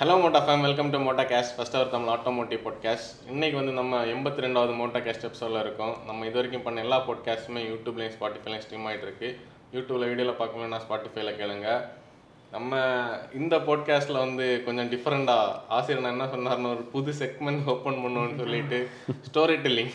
Hello motor fam welcome to motor cast first our Tamil automotive podcast இன்னைக்கு வந்து நம்ம எண்பத்தி ரெண்டாவது மோட்டா கேஸ்ட் எபிசோடில் இருக்கோம். நம்ம இது வரைக்கும் பண்ண எல்லா பாட்காஸ்ட்டுமே யூடியூப்லேயும் ஸ்பாட்டிஃபைலையும் ஸ்ட்ரீம் ஆகிட்டு இருக்கு. யூடியூப்ல வீடியோவில் பார்க்கணும்னா ஸ்பாட்டிஃபைல கேளுங்க. நம்ம இந்த பாட்காஸ்ட்டில் வந்து கொஞ்சம் டிஃப்ரெண்டா ஆசிரியர் என்ன சொன்னார்னு ஒரு புது செக்மெண்ட் ஓப்பன் பண்ணுவோம்னு சொல்லிட்டு ஸ்டோரி டெல்லிங்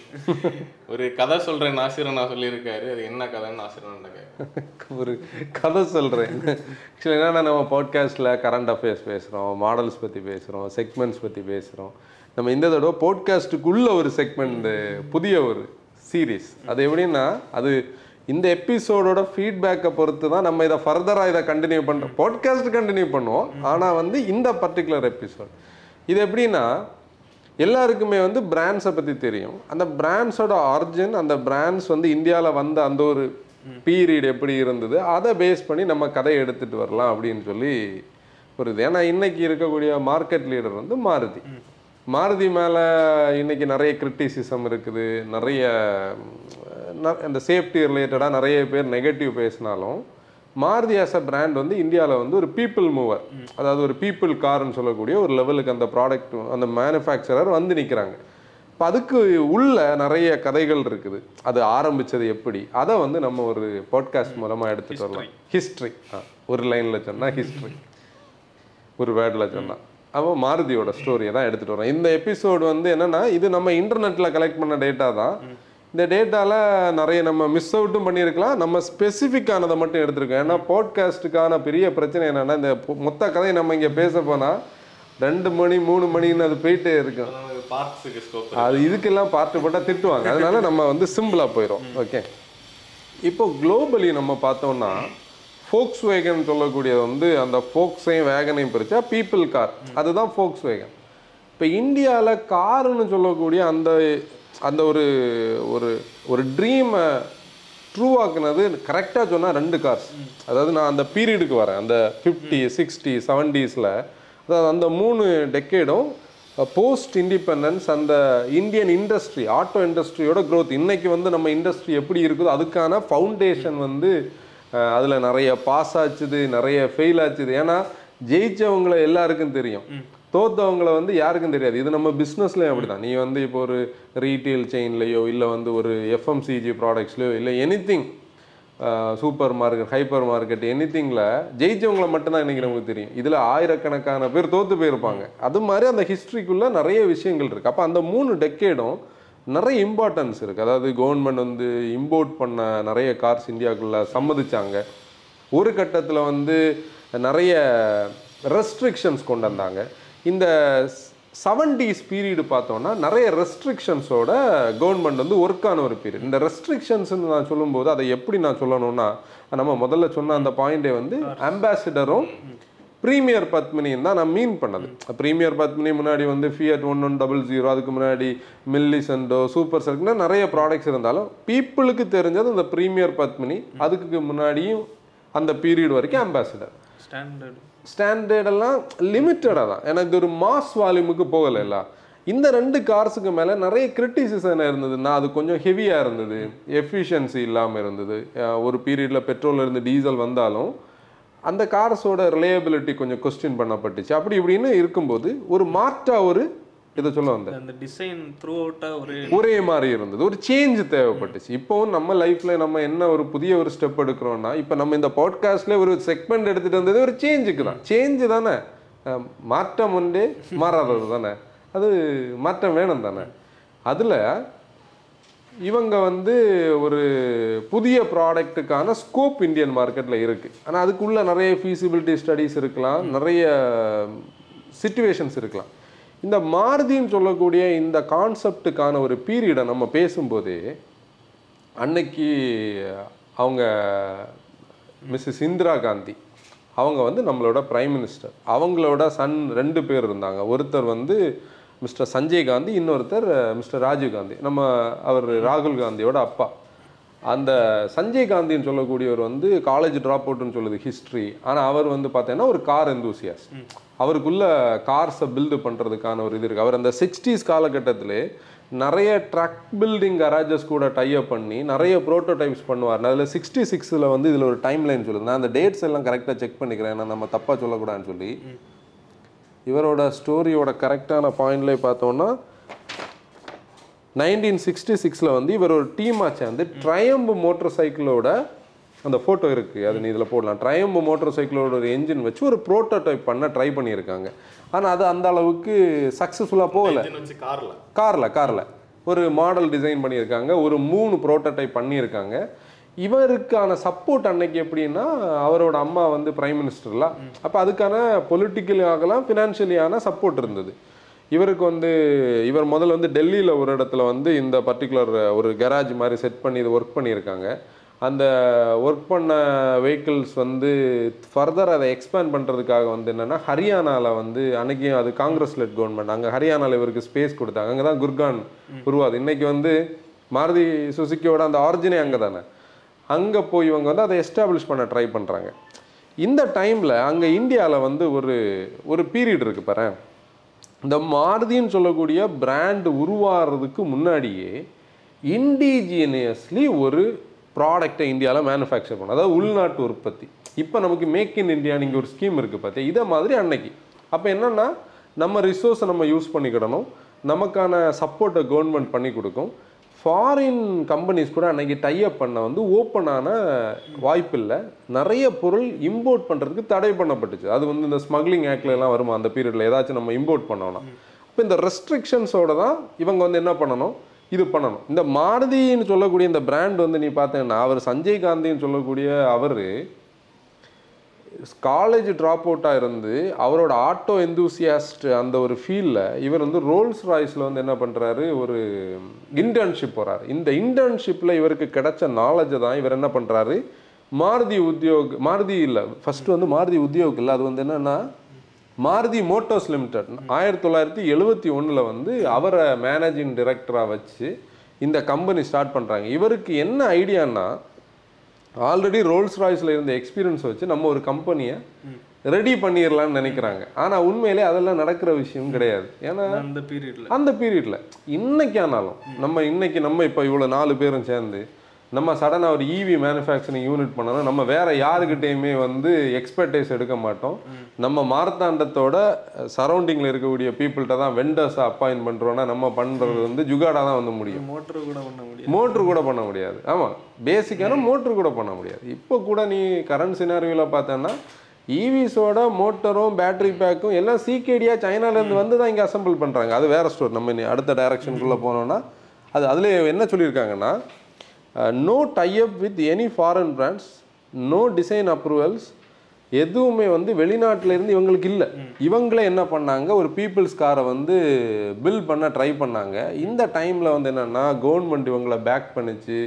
ஒரு கதை சொல்கிறேன் ஆசிரியர் நான் சொல்லியிருக்காரு. அது என்ன கதைன்னு ஆசிரியர் ஒரு கதை சொல்கிறேன் ஆக்சுவலி என்னன்னா நம்ம பாட்காஸ்ட்டில் கரண்ட் அஃபேர்ஸ் பேசுகிறோம் மாடல்ஸ் பற்றி பேசுகிறோம் செக்மெண்ட்ஸ் பற்றி பேசுகிறோம் நம்ம இந்த தடவை பாட்காஸ்ட்டுக்குள்ள ஒரு செக்மெண்ட் புதிய ஒரு சீரீஸ் அது எப்படின்னா அது இந்த எபிசோடோட ஃபீட்பேக்கை பொறுத்து தான் நம்ம இதை ஃபர்தராக இதை கண்டினியூ பண்ணுறோம் பாட்காஸ்ட் கண்டினியூ பண்ணுவோம். ஆனால் வந்து இந்த பர்டிகுலர் எபிசோட் இது எப்படின்னா எல்லாருக்குமே வந்து பிராண்ட்ஸை பற்றி தெரியும். அந்த பிராண்ட்ஸோட ஆரிஜின் அந்த பிராண்ட்ஸ் வந்து இந்தியாவில் வந்த அந்த ஒரு பீரியட் எப்படி இருந்தது அதை பேஸ் பண்ணி நம்ம கதையை எடுத்துகிட்டு வரலாம் அப்படின்னு சொல்லி ஒரு இது ஏன்னா இன்னைக்கு இருக்கக்கூடிய மார்க்கெட் லீடர் வந்து மாருதி. மாருதி மேலே இன்னைக்கு நிறைய கிரிட்டிசிசம் இருக்குது. நிறைய இந்த சேஃப்டி ரிலேட்டடாக நிறைய பேர் நெகட்டிவ் பேசினாலும் மாருதி ஆஸ் அ பிராண்ட் வந்து இந்தியாவில் வந்து ஒரு பீப்புள் மூவர் அதாவது ஒரு பீப்புள் கார்னு சொல்லக்கூடிய ஒரு லெவலுக்கு அந்த ப்ராடக்ட் அந்த மேனுஃபேக்சரர் வந்து நிற்கிறாங்க இப்போ அதுக்கு உள்ள நிறைய கதைகள் இருக்குது. அது ஆரம்பித்தது எப்படி? அதை வந்து நம்ம ஒரு பாட்காஸ்ட் மூலமாக எடுத்துகிட்டு வரலாம். ஹிஸ்ட்ரி ஒரு லைனில் சொன்னால் ஹிஸ்ட்ரி ஒரு வேர்டில் சொன்னால் அவன் மாருதியோட ஸ்டோரியை தான் எடுத்துகிட்டு வரோம் இந்த எபிசோடு வந்து என்னென்னா இது நம்ம இன்டர்நெட்டில் கலெக்ட் பண்ண டேட்டா தான். இந்த டேட்டால நிறைய நம்ம மிஸ் அவுட்டும் பண்ணியிருக்கலாம். நம்ம ஸ்பெசிஃபிக்கானதை மட்டும் எடுத்திருக்கோம். ஏன்னா பாட்காஸ்ட்டுக்கான பெரிய பிரச்சனை என்னன்னா இந்த மொத்த கதையை நம்ம இங்கே பேச போனால் ரெண்டு மணி மூணு மணின்னு அது போயிட்டே இருக்கும். அது இதுக்கெல்லாம் பார்ட்டு போட்டால் திட்டுவாங்க. அதனால நம்ம வந்து சிம்பிளாக போயிடும் ஓகே இப்போ குளோபலி நம்ம பார்த்தோம்னா ஃபோக்ஸ் வேகன் சொல்லக்கூடியது வந்து அந்த ஃபோக்ஸையும் வேகனையும் பிரிச்சா பீப்புள் கார் அதுதான் ஃபோக்ஸ் வேகன் இப்போ இந்தியாவில் காருன்னு சொல்லக்கூடிய அந்த அந்த ஒரு ஒரு ஒரு ட்ரீமை ட்ரூ ஆக்குனது கரெக்டாக சொன்னால் ரெண்டு கார்ஸ் அதாவது நான் அந்த பீரியடுக்கு வரேன். அந்த ஃபிஃப்டி சிக்ஸ்டி செவன்டீஸில் அதாவது அந்த மூணு டெக்கேடும் போஸ்ட் இண்டிபெண்டன்ஸ் அந்த இந்தியன் இண்டஸ்ட்ரி ஆட்டோ இண்டஸ்ட்ரியோட growth. இன்னைக்கு வந்து நம்ம இண்டஸ்ட்ரி எப்படி இருக்குதோ அதுக்கான ஃபவுண்டேஷன் வந்து அதுல நிறைய பாஸ் ஆச்சுது நிறைய ஃபெயில் ஆச்சுது. ஏன்னா ஜெயிச்சவங்கள எல்லாருக்கும் தெரியும். தோத்தவங்களை வந்து யாருக்கும் தெரியாது. இது நம்ம பிஸ்னஸ்லேயும் அப்படி தான் நீ வந்து இப்போ ஒரு ரீட்டெயில் செயின்லையோ இல்லை வந்து ஒரு எஃப்எம்சிஜி ப்ராடக்ட்ஸ்லையோ இல்லை anything super market hyper market எனிதிங்கில் ஜெயிச்சவங்கள மட்டும்தான் இன்றைக்கி நமக்கு தெரியும். இதில் ஆயிரக்கணக்கான பேர் தோற்று போயிருப்பாங்க. அது மாதிரி அந்த ஹிஸ்ட்ரிக்குள்ளே நிறைய விஷயங்கள் இருக்குது அப்போ அந்த மூணு டெக்கேடும் நிறைய இம்பார்ட்டன்ஸ் இருக்குது அதாவது கவர்மெண்ட் வந்து இம்போர்ட் பண்ண நிறைய கார்ஸ் இந்தியாவுக்குள்ளே சம்மதிச்சாங்க. ஒரு கட்டத்தில் வந்து நிறைய ரெஸ்ட்ரிக்ஷன்ஸ் கொண்டு வந்தாங்க. இந்த செவன்டீஸ் பீரியடு பார்த்தோன்னா நிறைய ரெஸ்ட்ரிக்ஷன்ஸோட கவர்மெண்ட் வந்து ஒர்க்கான ஒரு பீரியட் இந்த ரெஸ்ட்ரிக்ஷன்ஸ்னு நான் சொல்லும்போது அதை எப்படி நான் சொல்லணும்னா நம்ம முதல்ல சொன்ன அந்த பாயிண்டே வந்து அம்பாசிடரும் ப்ரீமியர் பத்மினின்னு தான் நான் மீன் பண்ணது. ப்ரீமியர் பத்மினி முன்னாடி வந்து Fiat one one double zero அதுக்கு முன்னாடி மில்லிசண்டோ சூப்பர் சர்க்குனா நிறைய ப்ராடக்ட்ஸ் இருந்தாலும் பீப்புளுக்கு தெரிஞ்சது இந்த ப்ரீமியர் பத்மினி அதுக்கு முன்னாடியும் அந்த பீரியட் வரைக்கும் அம்பாசிடர் ஸ்டாண்டர்ட் ஸ்டாண்டர்டெல்லாம் லிமிட்டடாக தான். ஏன்னா இது ஒரு மாஸ் வால்யூமுக்கு போகலைல்ல இந்த ரெண்டு கார்ஸுக்கு மேலே நிறைய கிரிட்டிசிசம் இருந்தது. இருந்ததுன்னா அது கொஞ்சம் ஹெவியாக இருந்தது. எஃபிஷியன்சி இல்லாமல் இருந்தது. ஒரு பீரியடில் பெட்ரோல் இருந்து டீசல் வந்தாலும் அந்த கார்ஸோட ரிலையபிலிட்டி கொஞ்சம் கொஸ்டின் பண்ணப்பட்டுச்சு. அப்படி இப்படின்னு இருக்கும்போது ஒரு மாற்றா ஒரு இதை சொல்ல வந்தேன். அந்த டிசைன் த்ரூ அவுட்டாக ஒரு ஒரே மாதிரி இருந்தது. ஒரு சேஞ்ச் தேவைப்பட்டுச்சு. இப்போவும் நம்ம லைஃப்ல நம்ம என்ன ஒரு புதிய ஒரு ஸ்டெப் எடுக்கிறோம்னா இப்போ நம்ம இந்த பாட்காஸ்ட்ல ஒரு செக்மெண்ட் எடுத்துட்டு வந்தது ஒரு சேஞ்சுக்கு தான். சேஞ்சு தானே? மாற்றம் ஒன்றே மாறாதது தானே? அது மாற்றம் வேணும் தானே? அதில் இவங்க வந்து ஒரு புதிய ப்ராடக்ட்டுக்கான ஸ்கோப் இந்தியன் மார்க்கெட்டில் இருக்குது ஆனால் அதுக்குள்ள நிறைய ஃபீசிபிலிட்டி ஸ்டடீஸ் இருக்கலாம் நிறைய சுச்சுவேஷன்ஸ் இருக்கலாம். இந்த மாருதின்னு சொல்லக்கூடிய இந்த கான்செப்டுக்கான ஒரு பீரியடை நம்ம பேசும்போதே அன்னைக்கு அவங்க மிஸ்ஸஸ் இந்திரா காந்தி அவங்க வந்து நம்மளோட பிரைம் மினிஸ்டர் அவங்களோட சன் ரெண்டு பேர் இருந்தாங்க. ஒருத்தர் வந்து மிஸ்டர் சஞ்சய் காந்தி இன்னொருத்தர் மிஸ்டர் ராஜீவ் காந்தி. நம்ம அவர் ராகுல் காந்தியோட அப்பா. அந்த சஞ்சய் காந்தின்னு சொல்லக்கூடியவர் வந்து காலேஜ் ட்ராப் அவுட்னு சொல்லுது ஹிஸ்ட்ரி ஆனால் அவர் வந்து பார்த்தீங்கன்னா ஒரு கார் எந்தூசியாஸ் அவருக்குள்ள கார்ஸை பில்டு பண்ணுறதுக்கான ஒரு இது இருக்குது அவர் அந்த சிக்ஸ்டீஸ் காலகட்டத்திலே நிறைய ட்ரக் பில்டிங் கராஜஸ் கூட டைப் பண்ணி நிறைய ப்ரோட்டோடைப்ஸ் பண்ணுவார் அதில் சிக்ஸ்டி சிக்ஸில் வந்து இதில் ஒரு டைம் லைன் சொல்லுது. நான் அந்த டேட்ஸ் எல்லாம் கரெக்டாக செக் பண்ணிக்கிறேன். ஏன்னா நம்ம தப்பாக சொல்லக்கூடாதுன்னு சொல்லி இவரோட ஸ்டோரியோட கரெக்டான பாயிண்ட்லேயே பார்த்தோம்னா நைன்டீன் சிக்ஸ்டி சிக்ஸில் வந்து இவர் ஒரு டீமாக சேர்ந்து ட்ரையம்பு மோட்டர் சைக்கிளோட அந்த ஃபோட்டோ இருக்குது அது நீ இதில் போடலாம். ட்ரையம்பு மோட்டர் சைக்கிளோட ஒரு என்ஜின் வச்சு ஒரு ப்ரோட்டோடைப் பண்ண ட்ரை பண்ணியிருக்காங்க. ஆனால் அது அந்த அளவுக்கு சக்ஸஸ்ஃபுல்லாக போகல. கார்ல. காரில் காரில். ஒரு மாடல் டிசைன் பண்ணியிருக்காங்க. ஒரு மூணு ப்ரோட்டோடைப் பண்ணியிருக்காங்க. இவருக்கான சப்போர்ட் அன்னைக்கு எப்படின்னா அவரோட அம்மா வந்து பிரைம் மினிஸ்டர்ல அப்போ அதுக்கான பொலிட்டிக்கலி ஆகலாம் ஃபினான்ஷியலியான சப்போர்ட் இருந்தது. இவருக்கு வந்து இவர் முதல்ல வந்து டெல்லியில் ஒரு இடத்துல வந்து இந்த பர்டிகுலர் ஒரு கராஜ் மாதிரி செட் பண்ணி இது ஒர்க் பண்ணியிருக்காங்க. அந்த ஒர்க் பண்ண வெஹிக்கிள்ஸ் வந்து ஃபர்தர் அதை எக்ஸ்பேண்ட் பண்ணுறதுக்காக வந்து என்னென்னா ஹரியானாவில் வந்து அன்னைக்கு அது காங்கிரஸ் லெட் கவர்மெண்ட் அங்கே ஹரியானாவில் இவருக்கு ஸ்பேஸ் கொடுத்தாங்க. அங்கே தான் குர்கான் உருவாது. இன்னைக்கு வந்து மாருதி சுசுக்கியோட அந்த ஆரிஜினே அங்கே தானே அங்கே போய் இவங்க வந்து அதை எஸ்டாப்ளிஷ் பண்ண ட்ரை பண்ணுறாங்க இந்த டைமில் அங்கே இந்தியாவில் வந்து ஒரு ஒரு பீரியட் இருக்கு பாரு இந்த மாருதின்னு சொல்லக்கூடிய பிராண்ட் உருவாகிறதுக்கு முன்னாடியே இண்டிஜினியஸ்லி ஒரு ப்ராடக்டை இந்தியாவில் மேனுஃபேக்சர் பண்ணும் அதாவது உள்நாட்டு உற்பத்தி. இப்போ நமக்கு மேக் இன் இந்தியா நீங்கள் ஒரு ஸ்கீம் இருக்குது பார்த்தியா இதை மாதிரி அன்னைக்கு. அப்போ என்னென்னா நம்ம ரிசோர்ஸை நம்ம யூஸ் பண்ணிக்கிடணும். நமக்கான சப்போர்ட்டை கவர்மெண்ட் பண்ணி கொடுக்கும். ஃபாரின் கம்பெனிஸ் கூட அன்னைக்கு டைஅப் பண்ண வந்து ஓப்பனான வாய்ப்பு இல்லை. நிறைய பொருள் இம்போர்ட் பண்ணுறதுக்கு தடை பண்ணப்பட்டுச்சு. அது வந்து இந்த ஸ்மக்லிங் ஆக்ட்ல வருமா? அந்த பீரியடில் ஏதாச்சும் நம்ம இம்போர்ட் பண்ணோம்னா. இப்போ இந்த ரெஸ்ட்ரிக்ஷன்ஸோட தான் இவங்க வந்து என்ன பண்ணணும்? இது பண்ணணும். இந்த மாருதின்னு சொல்லக்கூடிய இந்த பிராண்ட் வந்து நீ பார்த்தீங்கன்னா அவர் சஞ்சய் காந்தின்னு சொல்லக்கூடிய அவர் காலேஜ் ட்ராப் அவுட்டாக இருந்து அவரோட ஆட்டோ எந்தூசியாஸ்ட் அந்த ஒரு ஃபீல்டில் இவர் வந்து ரோல்ஸ் ராய்ஸில் வந்து என்ன பண்ணுறாரு ஒரு இன்டர்ன்ஷிப் போகிறாரு இந்த இன்டர்ன்ஷிப்பில் இவருக்கு கிடைச்ச நாலேஜை தான் இவர் என்ன பண்ணுறாரு மாருதி உத்தியோக் மாருதி இல்லை ஃபஸ்ட்டு வந்து மாருதி உத்தியோக் இல்லை அது வந்து என்னென்னா மாருதி மோட்டோர்ஸ் லிமிடெட் ஆயிரத்தி தொள்ளாயிரத்தி எழுபத்தி ஒன்றில் வந்து அவரை மேனேஜிங் டைரக்டராக வச்சு இந்த கம்பெனி ஸ்டார்ட் பண்ணுறாங்க இவருக்கு என்ன ஐடியான்னா ஆல்ரெடி ரோல்ஸ் ராய்ஸில் இருந்த எக்ஸ்பீரியன்ஸ் வச்சு நம்ம ஒரு கம்பெனியை ரெடி பண்ணிடலாம்னு நினைக்கிறாங்க. ஆனால் உண்மையிலே அதெல்லாம் நடக்கிற விஷயம் கிடையாது. ஏன்னா அந்த பீரியட்ல அந்த பீரியட்ல இன்னைக்கு ஆனாலும் நம்ம இன்னைக்கு நம்ம இப்போ இவ்வளோ நாலு பேரும் சேர்ந்து நம்ம சடனாக ஒரு இவி மேனுஃபேக்சரிங் யூனிட் பண்ணணும் நம்ம வேற யாருக்கிட்டேயுமே வந்து எக்ஸ்பர்டைஸ் எடுக்க மாட்டோம். நம்ம மார்த்தாண்டத்தோட சரௌண்டிங்கில் இருக்கக்கூடிய பீப்புள்கிட்ட தான் வெண்டர்ஸை அப்பாயின்ட் பண்ணுறோன்னா நம்ம பண்ணுறது வந்து ஜுகாடா தான் வந்து முடியும். மோட்டர் கூட பண்ண முடியும் மோட்ரு கூட பண்ண முடியாது. ஆமாம் பேசிக்கான மோட்ரு கூட பண்ண முடியாது. இப்போ கூட நீ கரண்ட் சினாரியோவில் பார்த்தேன்னா ஈவிஸோட மோட்டரும் பேட்டரி பேக்கும் எல்லாம் சிகேடியா சைனாலேருந்து வந்து தான் இங்கே அசெம்பிள் பண்ணுறாங்க அது வேற ஸ்டோர் நம்ம அடுத்த டைரக்ஷனுக்குள்ளே போனோம்னா அது அதில் என்ன சொல்லியிருக்காங்கன்னா no tie up with any foreign brands no design approvals எதுவுமே வந்து வெளிநாட்டுல இருந்து இவங்களுக்கு இல்லை. இவங்களே என்ன பண்ணாங்க? ஒரு பீப்புள்ஸ் காரை வந்து பில் பண்ண ட்ரை பண்ணாங்க. இந்த டைமில் வந்து என்னென்னா கவர்மெண்ட் இவங்களை பேக் பண்ணிச்சு.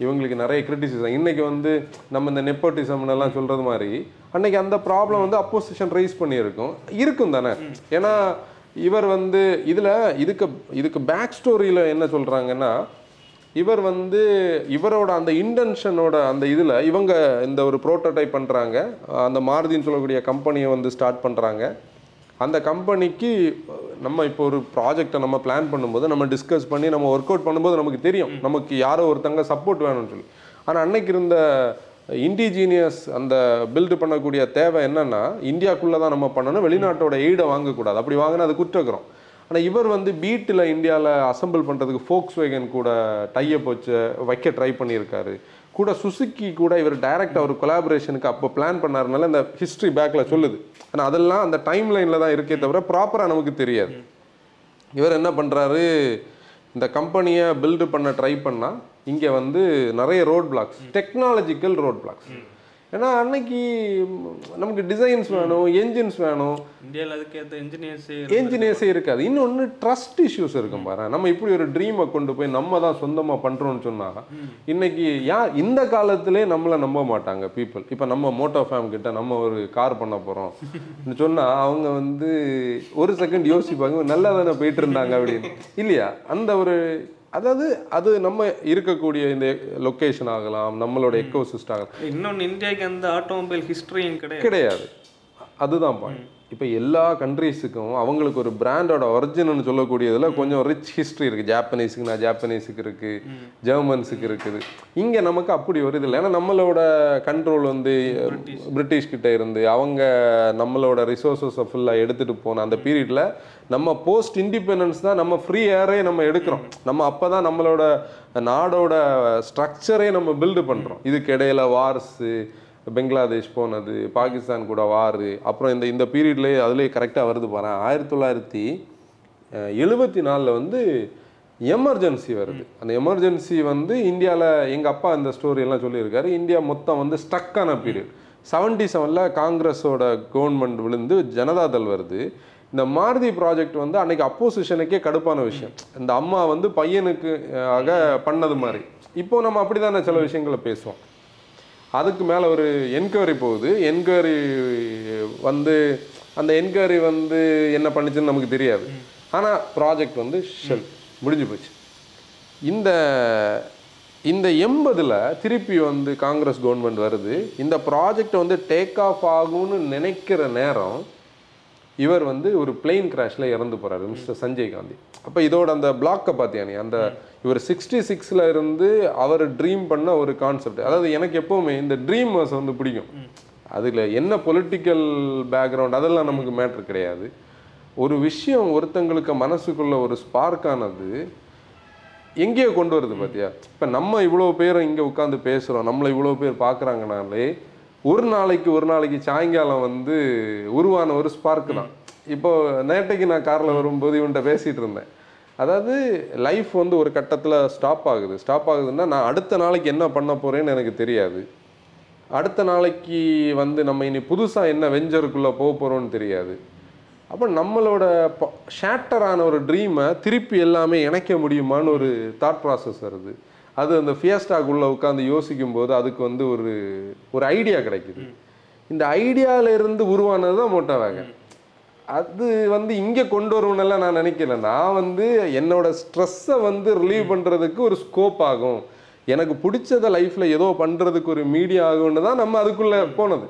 இவங்களுக்கு நிறைய கிரிட்டிசிசம் இன்னைக்கு வந்து நம்ம இந்த நெப்போட்டிசம் எல்லாம் சொல்றது மாதிரி அன்னைக்கு அந்த ப்ராப்ளம் வந்து அப்போசிஷன் ரைஸ் பண்ணியிருக்கும். இருக்கும் தானே? ஏன்னா இவர் வந்து இதில் இதுக்கு இதுக்கு பேக் ஸ்டோரியில் என்ன சொல்கிறாங்கன்னா இவர் வந்து இவரோட அந்த இன்டென்ஷனோட அந்த இதில் இவங்க இந்த ஒரு ப்ரோட்டோடைப் பண்ணுறாங்க அந்த மாருதின்னு சொல்லக்கூடிய கம்பெனியை வந்து ஸ்டார்ட் பண்ணுறாங்க அந்த கம்பெனிக்கு நம்ம இப்போ ஒரு ப்ராஜெக்டை நம்ம பிளான் பண்ணும்போது நம்ம டிஸ்கஸ் பண்ணி நம்ம ஒர்க் அவுட் பண்ணும்போது நமக்கு தெரியும். நமக்கு யாரோ ஒருத்தங்க சப்போர்ட் வேணும்னு சொல்லி. ஆனால் அன்னைக்கு இருந்த இண்டிஜீனியஸ் அந்த பில்டு பண்ணக்கூடிய தேவை என்னன்னா இந்தியாக்குள்ளே தான் நம்ம பண்ணணும் வெளிநாட்டோட எய்டை வாங்கக்கூடாது. அப்படி வாங்கினா அது குற்றக்கிறோம் ஆனால் இவர் வந்து பீட்டில் இந்தியாவில் அசெம்பிள் பண்ணுறதுக்கு ஃபோக்ஸ் வேகன் கூட டையப் வச்சு வைக்க ட்ரை பண்ணியிருக்காரு. கூட சுசுக்கி கூட இவர் டைரக்ட் அவர் கொலாபரேஷனுக்கு அப்போ பிளான் பண்ணாருனால இந்த ஹிஸ்ட்ரி பேக்கில் சொல்லுது. ஆனால் அதெல்லாம் அந்த டைம் லைனில் தான் இருக்கே தவிர ப்ராப்பராக நமக்கு தெரியாது. இவர் என்ன பண்ணுறாரு இந்த கம்பெனியை பில்டு பண்ண ட்ரை பண்ணால் இங்கே வந்து நிறைய road blocks technological road blocks ஏன்னா அன்னைக்கு நமக்கு டிசைன்ஸ் வேணும் என்ஜின்ஸ் வேணும். இந்தியாவில் அதுக்கேற்ற இன்ஜினியர்ஸ் என்ஜினியர்ஸே இருக்காது. இன்னொன்று ட்ரஸ்ட் இஷ்யூஸ் இருக்கும் பாரு. நம்ம இப்படி ஒரு ட்ரீமை கொண்டு போய் நம்ம தான் சொந்தமாக பண்ணுறோம்னு சொன்னா இன்னைக்கு யா இந்த காலத்திலே நம்மளை நம்ப மாட்டாங்க பீப்புள் இப்போ நம்ம மோட்டோ ஃபேம் கிட்ட நம்ம ஒரு கார் பண்ண போகிறோம் சொன்னால் அவங்க வந்து ஒரு செகண்ட் யோசிப்பாங்க நல்லா தானே போயிட்டு இருந்தாங்க அப்படின்னு. இல்லையா? அந்த ஒரு அதாவது அது நம்ம இருக்கக்கூடிய இந்த லொக்கேஷன் ஆகலாம் நம்மளோட எக்கோ சிஸ்டம் ஆகலாம். இன்னொன்று இந்தியாவுக்கு அந்த ஆட்டோமொபைல் ஹிஸ்டரியும் கிடையாது. கிடையாது. அதுதான் பாயிண்ட் இப்போ எல்லா கண்ட்ரீஸுக்கும் அவங்களுக்கு ஒரு பிராண்டோட ஒரிஜினல்னு சொல்லக்கூடியதுல கொஞ்சம் ரிச் ஹிஸ்ட்ரி இருக்குது ஜாப்பனீஸுக்கு நான் ஜாப்பனீஸுக்கு இருக்குது ஜெர்மன்ஸுக்கு இருக்குது. இங்கே நமக்கு அப்படி ஒரு இது இல்லை. ஏன்னா நம்மளோட கண்ட்ரோல் வந்து பிரிட்டிஷ் கிட்ட இருந்து அவங்க நம்மளோட ரிசோர்ஸஸை ஃபுல்லாக எடுத்துகிட்டு போன அந்த பீரியடில் நம்ம போஸ்ட் இண்டிபெண்டன்ஸ் தான் நம்ம ஃப்ரீ ஏரே நம்ம எடுக்கிறோம். நம்ம அப்போ தான் நம்மளோட நாடோட ஸ்ட்ரக்சரே நம்ம பில்டு பண்ணுறோம் இதுக்கு இடையில வார்ஸு பெங்களாதேஷ் போனது பாகிஸ்தான் கூட வாரு. அப்புறம் இந்த இந்த பீரியட்லேயே அதுலேயே கரெக்டாக வருது பாரு ஆயிரத்தி தொள்ளாயிரத்தி எழுபத்தி நாலில் வந்து எமர்ஜென்சி வருது. அந்த எமர்ஜென்சி வந்து இந்தியாவில் எங்கள் அப்பா இந்த ஸ்டோரி எல்லாம் சொல்லியிருக்காரு. இந்தியா மொத்தம் வந்து ஸ்டக்கான பீரியட் செவன்டி செவனில் காங்கிரஸோட கவர்மெண்ட் விழுந்து ஜனதாதள் வருது. இந்த மாருதி ப்ராஜெக்ட் வந்து அன்னைக்கு அப்போசிஷனுக்கே கடுப்பான விஷயம். இந்த அம்மா வந்து பையனுக்கு ஆக பண்ணது மாதிரி. இப்போ நம்ம அப்படி தானே சில விஷயங்களை பேசுவோம். அதுக்கு மேலே ஒரு என்கொயரி போகுது. என்கொயரி வந்து அந்த என்கொயரி வந்து என்ன பண்ணுச்சுன்னு நமக்கு தெரியாது. ஆனால் ப்ராஜெக்ட் வந்து ஷெல் முடிஞ்சு போச்சு. இந்த இந்த எண்பதில் திருப்பி வந்து காங்கிரஸ் கவர்மெண்ட் வருது. இந்த ப்ராஜெக்ட் வந்து டேக் ஆஃப் ஆகும்னு நினைக்கிற நேரம் இவர் வந்து ஒரு பிளெயின் கிராஷில் இறந்து போறாரு மிஸ்டர் சஞ்சய் காந்தி. அப்போ இதோட அந்த பிளாக்கை பார்த்தியா நீ? அந்த இவர் சிக்ஸ்டி சிக்ஸில் இருந்து அவர் ட்ரீம் பண்ண ஒரு கான்செப்ட் அதாவது எனக்கு எப்போவுமே இந்த ட்ரீமர்ஸ் வந்து பிடிக்கும். அதில் என்ன பொலிட்டிக்கல் பேக்ரவுண்ட் அதெல்லாம் நமக்கு மேட்ரு கிடையாது. ஒரு விஷயம் ஒருத்தங்களுக்கு மனசுக்குள்ள ஒரு ஸ்பார்க்கானது எங்கேயோ கொண்டு வருது பார்த்தியா இப்போ நம்ம இவ்வளோ பேர் இங்கே உட்காந்து பேசுகிறோம் நம்மளை இவ்வளோ பேர் பார்க்குறாங்கனாலே ஒரு நாளைக்கு ஒரு நாளைக்கு சாயங்காலம் வந்து உருவான ஒரு ஸ்பார்க் தான். இப்போ நேட்டைக்கு நான் காரில் வரும்போது இவன்கிட்ட பேசிகிட்டு இருந்தேன். அதாவது லைஃப் வந்து ஒரு கட்டத்தில் ஸ்டாப் ஆகுது. ஸ்டாப் ஆகுதுன்னா நான் அடுத்த நாளைக்கு என்ன பண்ண போகிறேன்னு எனக்கு தெரியாது. அடுத்த நாளைக்கு வந்து நம்ம இனி புதுசாக என்ன வெஞ்சருக்குள்ளே போக போகிறோம்னு தெரியாது. அப்போ நம்மளோட ஷேட்டரான ஒரு ட்ரீமை திருப்பி எல்லாமே இணைக்க முடியுமான்னு ஒரு தாட் ப்ராசஸ் வருது. அது அந்த ஃபியஸ்டாக்குள்ளே உட்காந்து யோசிக்கும் போது அதுக்கு வந்து ஒரு ஒரு ஐடியா கிடைக்குது. இந்த ஐடியால இருந்து உருவானது தான் மோட்டோ வேகன் அது வந்து இங்கே கொண்டு வருவனெல்லாம் நான் நினைக்கல. நான் வந்து என்னோட ஸ்ட்ரெஸ்ஸை வந்து ரிலீவ் பண்ணுறதுக்கு ஒரு ஸ்கோப் ஆகும். எனக்கு பிடிச்சத லைஃப்பில் ஏதோ பண்ணுறதுக்கு ஒரு மீடியா ஆகும்னு தான் நம்ம அதுக்குள்ளே போனது.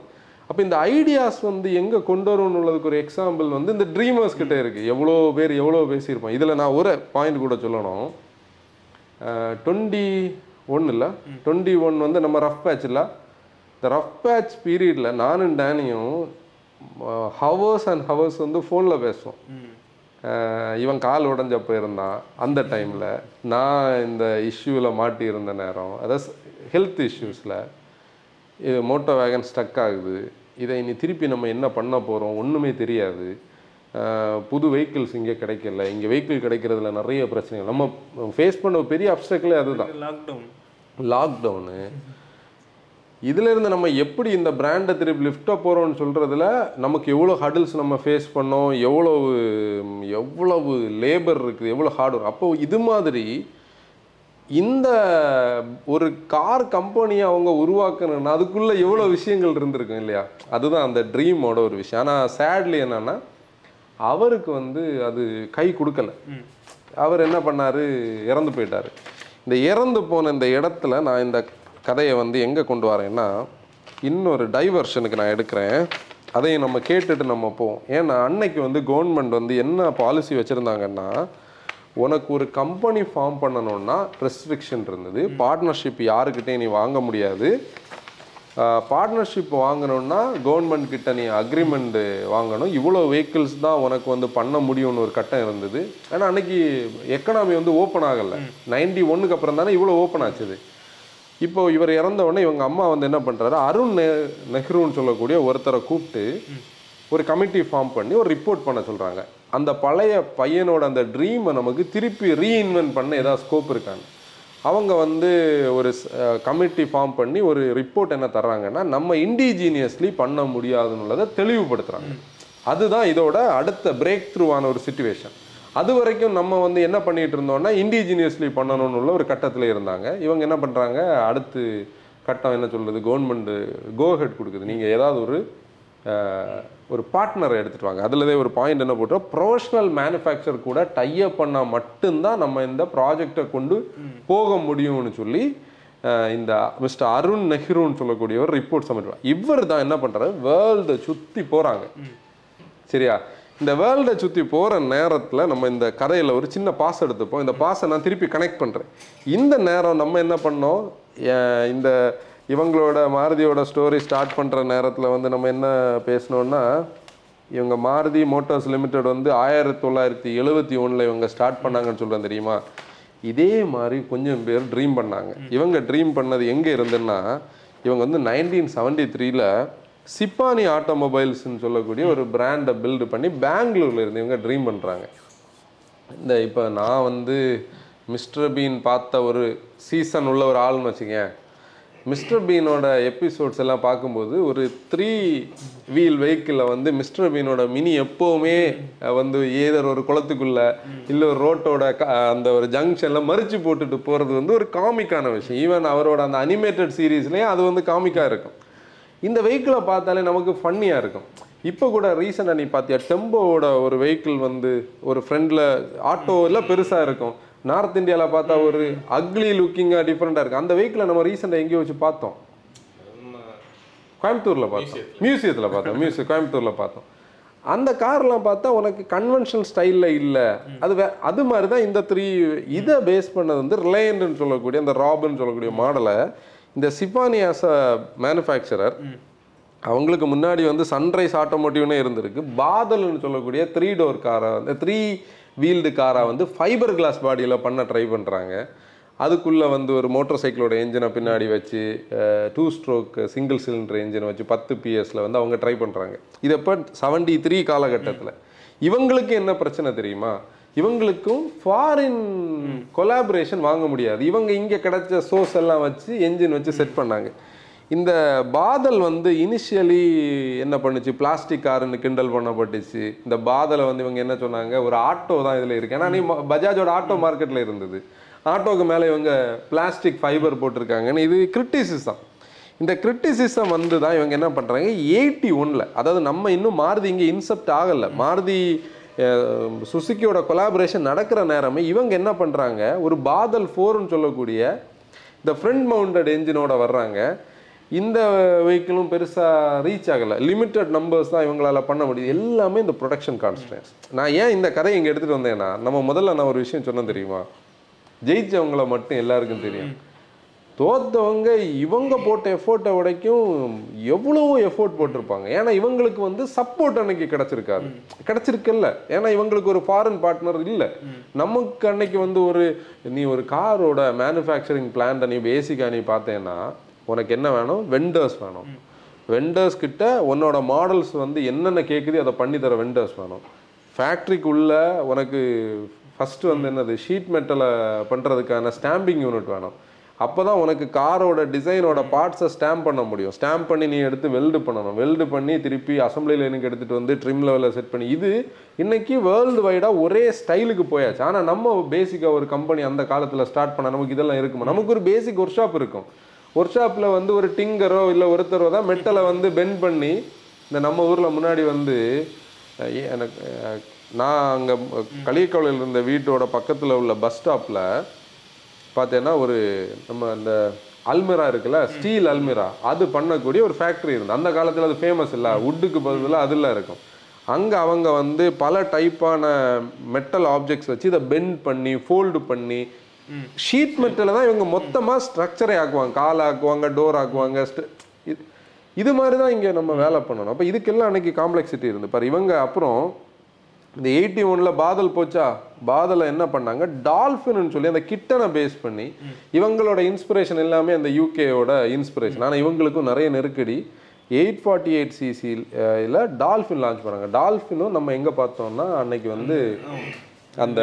அப்போ இந்த ஐடியாஸ் வந்து எங்கே கொண்டு வரணும்னு உள்ளதுக்கு ஒரு எக்ஸாம்பிள் வந்து இந்த ட்ரீமர்ஸ் கிட்ட இருக்குது எவ்வளோ பேர் எவ்வளோ பேசியிருப்போம் இதில் நான் ஒரு பாயிண்ட் கூட சொல்லணும். டுவெண்ட்டி ஒன் இல்லை. டுவெண்ட்டி ஒன் வந்து நம்ம ரஃப் பேட்ச் இல்லை. இந்த ரஃப் பேட்ச் பீரியடில் நானும் டேனியும் ஹவர்ஸ் அண்ட் ஹவர்ஸ் வந்து ஃபோனில் பேசுவோம். இவன் கால் உடஞ்சப்போ இருந்தான். அந்த டைமில் நான் இந்த இஷ்யூவில் மாட்டியிருந்த நேரம் அதாவது ஹெல்த் இஷ்யூஸில் இது மோட்டோ வேகன் ஸ்டக் ஆகுது. இதை இனி திருப்பி நம்ம என்ன பண்ண போகிறோம் ஒன்றுமே தெரியாது. புது வெஹிக்கிள்ஸ் இங்கே கிடைக்கல. இங்கே வெஹிக்கிள் கிடைக்கிறதுல நிறைய பிரச்சனைகள். நம்ம ஃபேஸ் பண்ண பெரிய அப்டக்கிளே அதுதான். லாக்டவுன் லாக்டவுனு இதுல இருந்து நம்ம எப்படி இந்த பிராண்டை திருப்பி லிஃப்டாக போகிறோம்னு சொல்கிறதுல நமக்கு எவ்வளோ ஹடில்ஸ் நம்ம ஃபேஸ் பண்ணோம் எவ்வளவு எவ்வளவு லேபர் இருக்குது எவ்வளோ ஹார்ட் ஒர்க் அப்போ இது மாதிரி இந்த ஒரு கார் கம்பெனியை அவங்க உருவாக்கணும்னா அதுக்குள்ளே எவ்வளோ விஷயங்கள் இருந்திருக்கும் இல்லையா? அதுதான் அந்த ட்ரீமோட ஒரு விஷயம். ஆனால் சேட்லி என்னன்னா அவருக்கு வந்து அது கை கொடுக்கல. அவர் என்ன பண்ணாரு? இறந்து போயிட்டாரு. இந்த இறந்து போன இந்த இடத்துல நான் இந்த கதையை வந்து எங்கே கொண்டு வரேன்னா இன்னொரு டைவர்ஷனுக்கு நான் எடுக்கிறேன். அதையும் நம்ம கேட்டுட்டு நம்ம போவோம். ஏன்னா அன்னைக்கு வந்து கவர்மெண்ட் வந்து என்ன பாலிசி வச்சுருந்தாங்கன்னா உனக்கு ஒரு கம்பெனி ஃபார்ம் பண்ணணும்னா ரெஸ்ட்ரிக்ஷன் இருந்தது. பார்ட்னர்ஷிப் யாருக்கிட்டையும் நீ வாங்க முடியாது. பார்ட்னர்ஷிப் வாங்கணும்னா கவர்மெண்ட் கிட்ட நீ அக்ரிமெண்ட் வாங்கணும். இவ்வளோ வெஹிக்கிள்ஸ் தான் உனக்கு வந்து பண்ண முடியும்னு ஒரு கட்டம் இருந்தது. ஏன்னா அன்னைக்கு எக்கனாமி வந்து ஓப்பன் ஆகலை. நைன்டி ஒன்னுக்கு அப்புறம் தானே இவ்வளோ ஓப்பன் ஆச்சுது. இப்போ இவர் இறந்த உடனே இவங்க அம்மா வந்து என்ன பண்ணுறாரு அருண் நெ நெஹ்ருன்னு சொல்லக்கூடிய ஒருத்தரை கூப்பிட்டு ஒரு கமிட்டி ஃபார்ம் பண்ணி ஒரு ரிப்போர்ட் பண்ண சொல்கிறாங்க அந்த பழைய பையனோட அந்த ட்ரீமை நமக்கு திருப்பி ரீஇன்வென்ட் பண்ண ஏதாவது ஸ்கோப் இருக்கான்னு. அவங்க வந்து ஒரு கமிட்டி ஃபார்ம் பண்ணி ஒரு ரிப்போர்ட் என்ன தர்றாங்கன்னா நம்ம இண்டிஜீனியஸ்லி பண்ண முடியாதுன்னுள்ளதை தெளிவுபடுத்துகிறாங்க அதுதான் இதோட அடுத்த பிரேக் த்ரூவான ஒரு சுச்சுவேஷன் அது வரைக்கும் நம்ம வந்து என்ன பண்ணிட்டு இருந்தோம்னா இண்டிஜினியஸ்லி பண்ணணும்னு உள்ள ஒரு கட்டத்தில் இருந்தாங்க. இவங்க என்ன பண்ணுறாங்க அடுத்து கட்டம் என்ன சொல்கிறது கவர்மெண்ட்டு கோஹெட் கொடுக்குது. நீங்கள் ஏதாவது ஒரு ஒரு பார்ட்னரை எடுத்துட்டு வாங்க. அதுலதே ஒரு பாயிண்ட் என்ன போட்டோம்? ப்ரொஃபஷனல் மேனுஃபேக்சர் கூட டைப் பண்ணால் மட்டும்தான் நம்ம இந்த ப்ராஜெக்டை கொண்டு போக முடியும்னு சொல்லி இந்த மிஸ்டர் அருண் நெஹ்ருன்னு சொல்லக்கூடியவர் ரிப்போர்ட் சப்மிட் இவர் தான் என்ன பண்ணுறாரு வேர்ல்டை சுற்றி போகிறாங்க சரியா? இந்த வேர்ல்டை சுற்றி போகிற நேரத்தில் நம்ம இந்த கதையில் ஒரு சின்ன பாஸ் எடுத்துப்போம். இந்த பாஸை நான் திருப்பி கனெக்ட் பண்ணுறேன் இந்த நேரம் நம்ம என்ன பண்ணோம்? இந்த இவங்களோட மாருதியோட ஸ்டோரி ஸ்டார்ட் பண்ணுற நேரத்தில் வந்து நம்ம என்ன பேசணும்னா இவங்க மாருதி மோட்டார்ஸ் லிமிடெட் வந்து ஆயிரத்தி தொள்ளாயிரத்தி எழுபத்தி ஒன்றில் இவங்க ஸ்டார்ட் பண்ணாங்கன்னு சொல்கிறேன் தெரியுமா? இதே மாதிரி கொஞ்சம் பேர் ட்ரீம் பண்ணாங்க. இவங்க ட்ரீம் பண்ணது எங்கே இருந்துன்னா இவங்க வந்து நைன்டீன் செவன்டி த்ரீல சிப்பானி ஆட்டோமொபைல்ஸ்னு சொல்லக்கூடிய ஒரு பிராண்டை பில்டு பண்ணி பெங்களூர்ல இருந்து இவங்க ட்ரீம் பண்ணுறாங்க இந்த இப்போ நான் வந்து மிஸ்டர் பீன் பார்த்த ஒரு சீசன் உள்ள ஒரு ஆள்னு வச்சுக்கேன். மிஸ்டர் பீனோட எபிசோட்ஸ் எல்லாம் பார்க்கும்போது ஒரு த்ரீ வீல் வெஹிக்கிளில் வந்து மிஸ்டர் பீனோட மினி எப்போவுமே வந்து ஏதர் ஒரு குளத்துக்குள்ள இல்லை ஒரு ரோட்டோட க- அந்த ஒரு ஜங்ஷனில் மறிச்சு போட்டுட்டு போகிறது வந்து ஒரு காமிக்கான விஷயம். ஈவன் அவரோட அந்த அனிமேட்டட் சீரீஸ்லேயும் அது வந்து காமிக்காக இருக்கும். இந்த வெஹிக்கிளை பார்த்தாலே நமக்கு ஃபன்னியாக இருக்கும். இப்போ கூட ரீசெண்டாக நீ பார்த்தியா டெம்போவோட ஒரு வெஹிக்கிள் வந்து ஒரு ஃப்ரெண்டில் ஆட்டோவில் பெருசாக இருக்கும். நார்த் இந்தியாவில் பார்த்தா ஒரு அக்லி லுக்கிங்காக டிஃப்ரெண்ட்டாக இருக்கும் அந்த வெஹிக்கிளை நம்ம ரீசெண்டாக எங்கேயோ வச்சு பார்த்தோம். கோயம்புத்தூரில் பார்த்தோம். மியூசியத்தில் பார்த்தோம். மியூசியம் கோயம்புத்தூரில் பார்த்தோம். அந்த கார்லாம் பார்த்தா உனக்கு கன்வென்ஷனல் ஸ்டைலில் இல்லை. அது வே அது மாதிரி தான் இந்த த்ரீ இதை பேஸ் பண்ணது வந்து ரிலையன்ட்னு சொல்லக்கூடிய அந்த ராபுன்னு சொல்லக்கூடிய மாடலை இந்த சிப்பானி ஆஸ் அ மேனுஃபேக்சரர் அவங்களுக்கு முன்னாடி வந்து சன்ரைஸ் ஆட்டோமோட்டிவ்னே இருந்திருக்கு. பாதல்னு சொல்லக்கூடிய த்ரீ டோர் காரை வந்து த்ரீ வீல்டு காரை வந்து ஃபைபர் கிளாஸ் பாடியில் பண்ண ட்ரை பண்ணுறாங்க அதுக்குள்ளே வந்து ஒரு மோட்டார் சைக்கிளோட என்ஜினை பின்னாடி வச்சு டூ ஸ்ட்ரோக் சிங்கிள் சிலிண்டர் என்ஜினை வச்சு பத்து பிஎஸ்ல வந்து அவங்க ட்ரை பண்ணுறாங்க இது எப்போ? செவன்டி த்ரீ காலகட்டத்தில். இவங்களுக்கு என்ன பிரச்சனை தெரியுமா? இவங்களுக்கும் ஃபாரின் கொலாபரேஷன் வாங்க முடியாது. இவங்க இங்கே கிடைச்ச சோர்ஸ் எல்லாம் வச்சு என்ஜின் வச்சு செட் பண்ணாங்க. இந்த பாதல் வந்து இனிஷியலி என்ன பண்ணுச்சு? பிளாஸ்டிக் காருன்னு கிண்டல் பண்ணப்பட்டுச்சு. இந்த பாதலை வந்து இவங்க என்ன சொன்னாங்க? ஒரு ஆட்டோ தான் இதில் இருக்கு. ஏன்னா நீ பஜாஜோட ஆட்டோ மார்க்கெட்டில் இருந்தது. ஆட்டோக்கு மேலே இவங்க பிளாஸ்டிக் ஃபைபர் போட்டிருக்காங்கன்னு இது கிரிட்டிசிசம் இந்த கிரிட்டிசிசம் வந்து தான் இவங்க என்ன பண்ணுறாங்க எயிட்டி ஒனில் அதாவது நம்ம இன்னும் மாருதி இங்கே இன்செப்ட் ஆகலை. மாருதி சுசுக்கியோட கொலாபரேஷன் நடக்கிற நேரமே இவங்க என்ன பண்ணுறாங்க ஒரு பாதல் ஃபோர்னு சொல்லக்கூடிய இந்த ஃப்ரண்ட் மவுண்டட் என்ஜினோட வர்றாங்க. இந்த வெஹிக்கிளும் பெருசாக ரீச் ஆகலை. லிமிட்டட் நம்பர்ஸ் தான் இவங்களால் பண்ண முடியுது. எல்லாமே இந்த ப்ரொடக்ஷன் கான்ஸ்டன்ஸ் நான் ஏன் இந்த கதையை இங்கே எடுத்துகிட்டு வந்தேன்னா நம்ம முதல்ல நான் ஒரு விஷயம் சொன்னேன் தெரியுமா? ஜெயிச்சவங்கள மட்டும் எல்லாருக்கும் தெரியும். தோத்தவங்க இவங்க போட்ட எஃபோர்ட்டை வரைக்கும் எவ்வளவோ எஃபோர்ட் போட்டிருப்பாங்க. ஏன்னா இவங்களுக்கு வந்து சப்போர்ட் அன்னைக்கு கிடச்சிருக்காது. கிடைச்சிருக்குல்ல. ஏன்னா இவங்களுக்கு ஒரு ஃபாரின் பார்ட்னர் இல்லை. நமக்கு அன்னைக்கு வந்து ஒரு நீ ஒரு காரோட மேனுஃபேக்சரிங் பிளான்ட்டை நீ பேசிக்காக நீ பார்த்தேன்னா உனக்கு என்ன வேணும்? வெண்டர்ஸ் வேணும். வெண்டர்ஸ் கிட்ட உன்னோட மாடல்ஸ் வந்து என்னென்ன கேட்குது அதை பண்ணி தர வெண்டர்ஸ் வேணும். ஃபேக்ட்ரிக்குள்ள உனக்கு ஃபஸ்ட்டு வந்து என்னது? ஷீட் மெட்டலை பண்ணுறதுக்கான ஸ்டாம்பிங் யூனிட் வேணும். அப்போ தான் உனக்கு காரோட டிசைனோட பார்ட்ஸை ஸ்டாம்ப் பண்ண முடியும். ஸ்டாம்ப் பண்ணி நீ எடுத்து வெல்டு பண்ணணும். வெல்டு பண்ணி திருப்பி அசம்பிளி லைனுக்கு எடுத்துகிட்டு வந்து ட்ரிம் லெவலில் செட் பண்ணி இது இன்னைக்கு வேர்ல்டு வைடாக ஒரே ஸ்டைலுக்கு போயாச்சு. ஆனால் நம்ம பேசிக்காக ஒரு கம்பெனி அந்த காலத்தில் ஸ்டார்ட் பண்ண நமக்கு இதெல்லாம் இருக்குமா? நமக்கு ஒரு பேசிக் ஒர்க் ஷாப் இருக்கும். ஒர்க் ஷாப்பில் வந்து ஒரு டிங்கரோ இல்லை ஒருத்தரோ தான் மெட்டலை வந்து பெண்ட் பண்ணி இந்த நம்ம ஊரில் முன்னாடி வந்து எனக்கு நான் அங்கே களியக்கவலையில் இருந்த வீட்டோட பக்கத்தில் உள்ள பஸ் ஸ்டாப்பில் பார்த்தேன்னா ஒரு நம்ம அந்த அல்மிரா இருக்குல்ல ஸ்டீல் அல்மிரா அது பண்ணக்கூடிய ஒரு ஃபேக்ட்ரி இருந்து அந்த காலத்தில் அது ஃபேமஸ் இல்லை வுட்டுக்கு பதிலாக அதில் இருக்கும். அங்கே அவங்க வந்து பல டைப்பான மெட்டல் ஆப்ஜெக்ட்ஸ் வச்சு இதை பெண்ட் பண்ணி ஃபோல்டு பண்ணி ஷீட் மெட்டலை தான் இவங்க மொத்தமாக ஸ்ட்ரக்சரே ஆக்குவாங்க. கால் ஆக்குவாங்க டோர் ஆக்குவாங்க இது மாதிரி தான் இங்கே நம்ம வேலை பண்ணணும். அப்போ இதுக்கெல்லாம் அன்னைக்கு காம்ப்ளெக்சிட்டி இருந்து. பாரு இவங்க அப்புறம் இந்த எயிட்டி ஒனில் பாதல் போச்சா? பாதலை என்ன பண்ணாங்க? டால்ஃபின்னு சொல்லி அந்த கிட்டனை பேஸ் பண்ணி இவங்களோட இன்ஸ்பிரேஷன் எல்லாமே அந்த யூகேயோட இன்ஸ்பிரேஷன் ஆனால் இவங்களுக்கும் நிறைய நெருக்கடி. எயிட் ஃபார்ட்டி எயிட் சிசியில் டால்ஃபின் லான்ச் பண்ணாங்க. டால்ஃபினும் நம்ம எங்கே பார்த்தோம்னா அன்னைக்கு வந்து அந்த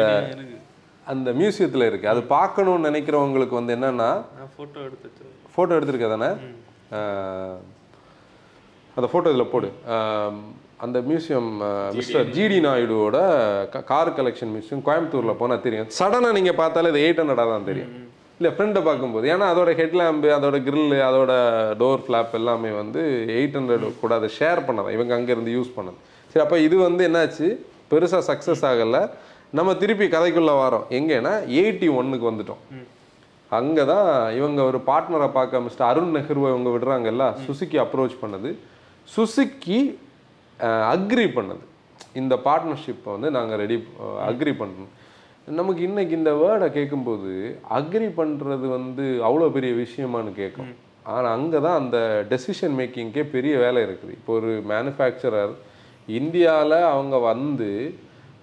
அந்த மியூசியத்தில் இருக்குது அது பார்க்கணும்னு நினைக்கிறவங்களுக்கு வந்து என்னன்னா ஃபோட்டோ எடுத்து ஃபோட்டோ எடுத்திருக்க தானே? அந்த ஃபோட்டோ இதில் போடு. அந்த museum mister G D car collection museum கோயம்புத்தூரில் போனால் தெரியும். சடனாக நீங்கள் பார்த்தாலே இது எயிட் ஹண்ட்ரடாக தான் தெரியும். இல்லை ஃப்ரெண்டை பார்க்கும்போது. ஏன்னா அதோட ஹெட்லாம்பு அதோட கிரில்லு அதோட டோர் ஃப்ளாப் எல்லாமே வந்து எயிட் ஹண்ட்ரட் கூட அதை ஷேர் பண்ணதான் இவங்க அங்கேருந்து யூஸ் பண்ணது. சரி அப்போ இது வந்து என்னாச்சு? பெருசாக சக்ஸஸ் ஆகலை. நம்ம திருப்பி கதைக்குள்ளே வரோம். எங்கன்னா எயிட்டி ஒன்னுக்கு வந்துட்டோம். அங்கே தான் இவங்க ஒரு பார்ட்னரை பார்க்க மிஸ்டர் அருண் நெஹ்ருவை இவங்க விடுறாங்கல்ல சுசுக்கி அப்ரோச் பண்ணது. சுசுக்கி அக்ரி பண்ணது. இந்த பார்ட்னர்ஷிப்பை வந்து நாங்கள் ரெடி அக்ரி பண்ணணும். நமக்கு இன்னைக்கு இந்த வேர்டை கேட்கும்போது அக்ரி பண்ணுறது வந்து அவ்வளோ பெரிய விஷயமான்னு கேட்கும். ஆனால் அங்கே தான் அந்த டெசிஷன் மேக்கிங்க்கே பெரிய வேலை இருக்குது. இப்போ ஒரு மேனுஃபேக்சரர் இந்தியாவில் அவங்க வந்து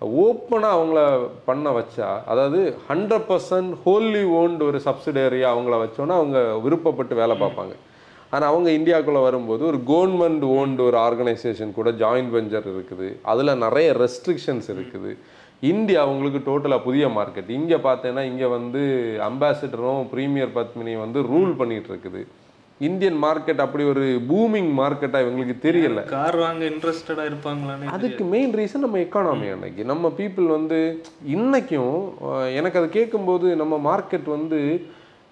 ஓப்பனாக அவங்கள பண்ண வச்சா அதாவது ஹண்ட்ரட் பர்சன்ட் ஹோல்லி ஓன்டு ஒரு சப்சிடரியாக அவங்கள வச்சோன்னா அவங்க விருப்பப்பட்டு வேலை பார்ப்பாங்க. ஆனால் அவங்க இந்தியாவுக்குள்ளே வரும்போது ஒரு கவர்மெண்ட் ஓன்டு ஒரு ஆர்கனைசேஷன் கூட ஜாயின்ட் வெஞ்சர் இருக்குது. அதில் நிறைய ரெஸ்ட்ரிக்ஷன்ஸ் இருக்குது. இந்தியா அவங்களுக்கு டோட்டலாக புதிய மார்க்கெட் இங்கே பார்த்தேன்னா இங்கே வந்து அம்பாசிடரும் ப்ரீமியர் பத்மினி வந்து ரூல் பண்ணிட்டு இருக்குது. இந்தியன் மார்க்கெட் அப்படி ஒரு பூமிங் மார்க்கெட்டாக இவங்களுக்கு தெரியல. கார் வாங்க இன்ட்ரெஸ்டடா இருப்பாங்களான்னு அதுக்கு மெயின் ரீசன் நம்ம எக்கானமி அன்னைக்கு. நம்ம பீப்புள் வந்து இன்னைக்கும் எனக்கு அது கேட்கும்போது நம்ம மார்க்கெட் வந்து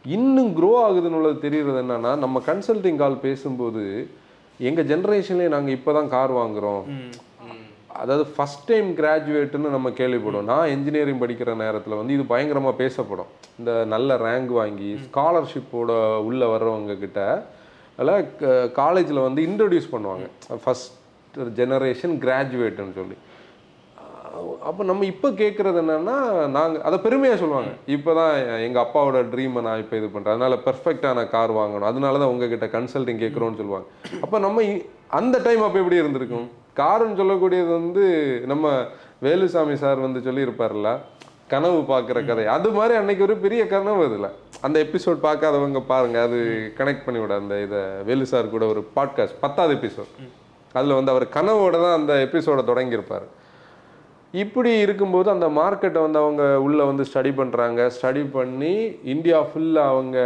இன்னும் க்ரோ ஆகுதுன்னு உள்ளது தெரியுறது என்னன்னா நம்ம கன்சல்டிங் கால் பேசும்போது எங்கள் ஜென்ரேஷன்லேயே நாங்கள் இப்போ தான் கார் வாங்குறோம். ம். அதாவது ஃபஸ்ட் டைம் கிராஜுவேட்டுன்னு நம்ம கேள்விப்படுவோம். நான் இன்ஜினியரிங் படிக்கிற நேரத்தில் வந்து இது பயங்கரமாக பேசப்படும். இந்த நல்ல ரேங்க் வாங்கி ஸ்காலர்ஷிப்போட உள்ளே வர்றவங்க கிட்ட அதில் காலேஜில் வந்து இன்ட்ரடியூஸ் பண்ணுவாங்க. ஃபஸ்ட் ஜெனரேஷன் கிராஜுவேட்டுன்னு சொல்லி. அப்போ நம்ம இப்போ கேட்குறது என்னன்னா நாங்கள் அதை பெருமையாக சொல்லுவாங்க. இப்போ தான் எங்கள் அப்பாவோட ட்ரீமை நான் இப்போ இது பண்ணுறேன் அதனால பெர்ஃபெக்டான கார் வாங்கணும். அதனால தான் உங்ககிட்ட கன்சல்டிங் கேட்குறோன்னு சொல்லுவாங்க. அப்போ நம்ம அந்த டைம் அப்போ எப்படி இருந்திருக்கும்? காருன்னு சொல்லக்கூடியது வந்து நம்ம வேலுசாமி சார் வந்து சொல்லியிருப்பார்ல கனவு பார்க்குற கதை. அது மாதிரி அன்னைக்கு ஒரு பெரிய கனவு இதில் அந்த எபிசோட் பார்க்காதவங்க பாருங்க அது கனெக்ட் பண்ணி விட அந்த இதை வேலு சார் கூட ஒரு பாட்காஸ்ட் பத்தாவது எபிசோட். அதில் வந்து அவர் கனவோட தான் அந்த எபிசோட தொடங்கியிருப்பார். இப்படி இருக்கும்போது அந்த மார்க்கெட்டை வந்து அவங்க உள்ளே வந்து ஸ்டடி பண்ணுறாங்க ஸ்டடி பண்ணி இந்தியா ஃபுல்லாக அவங்க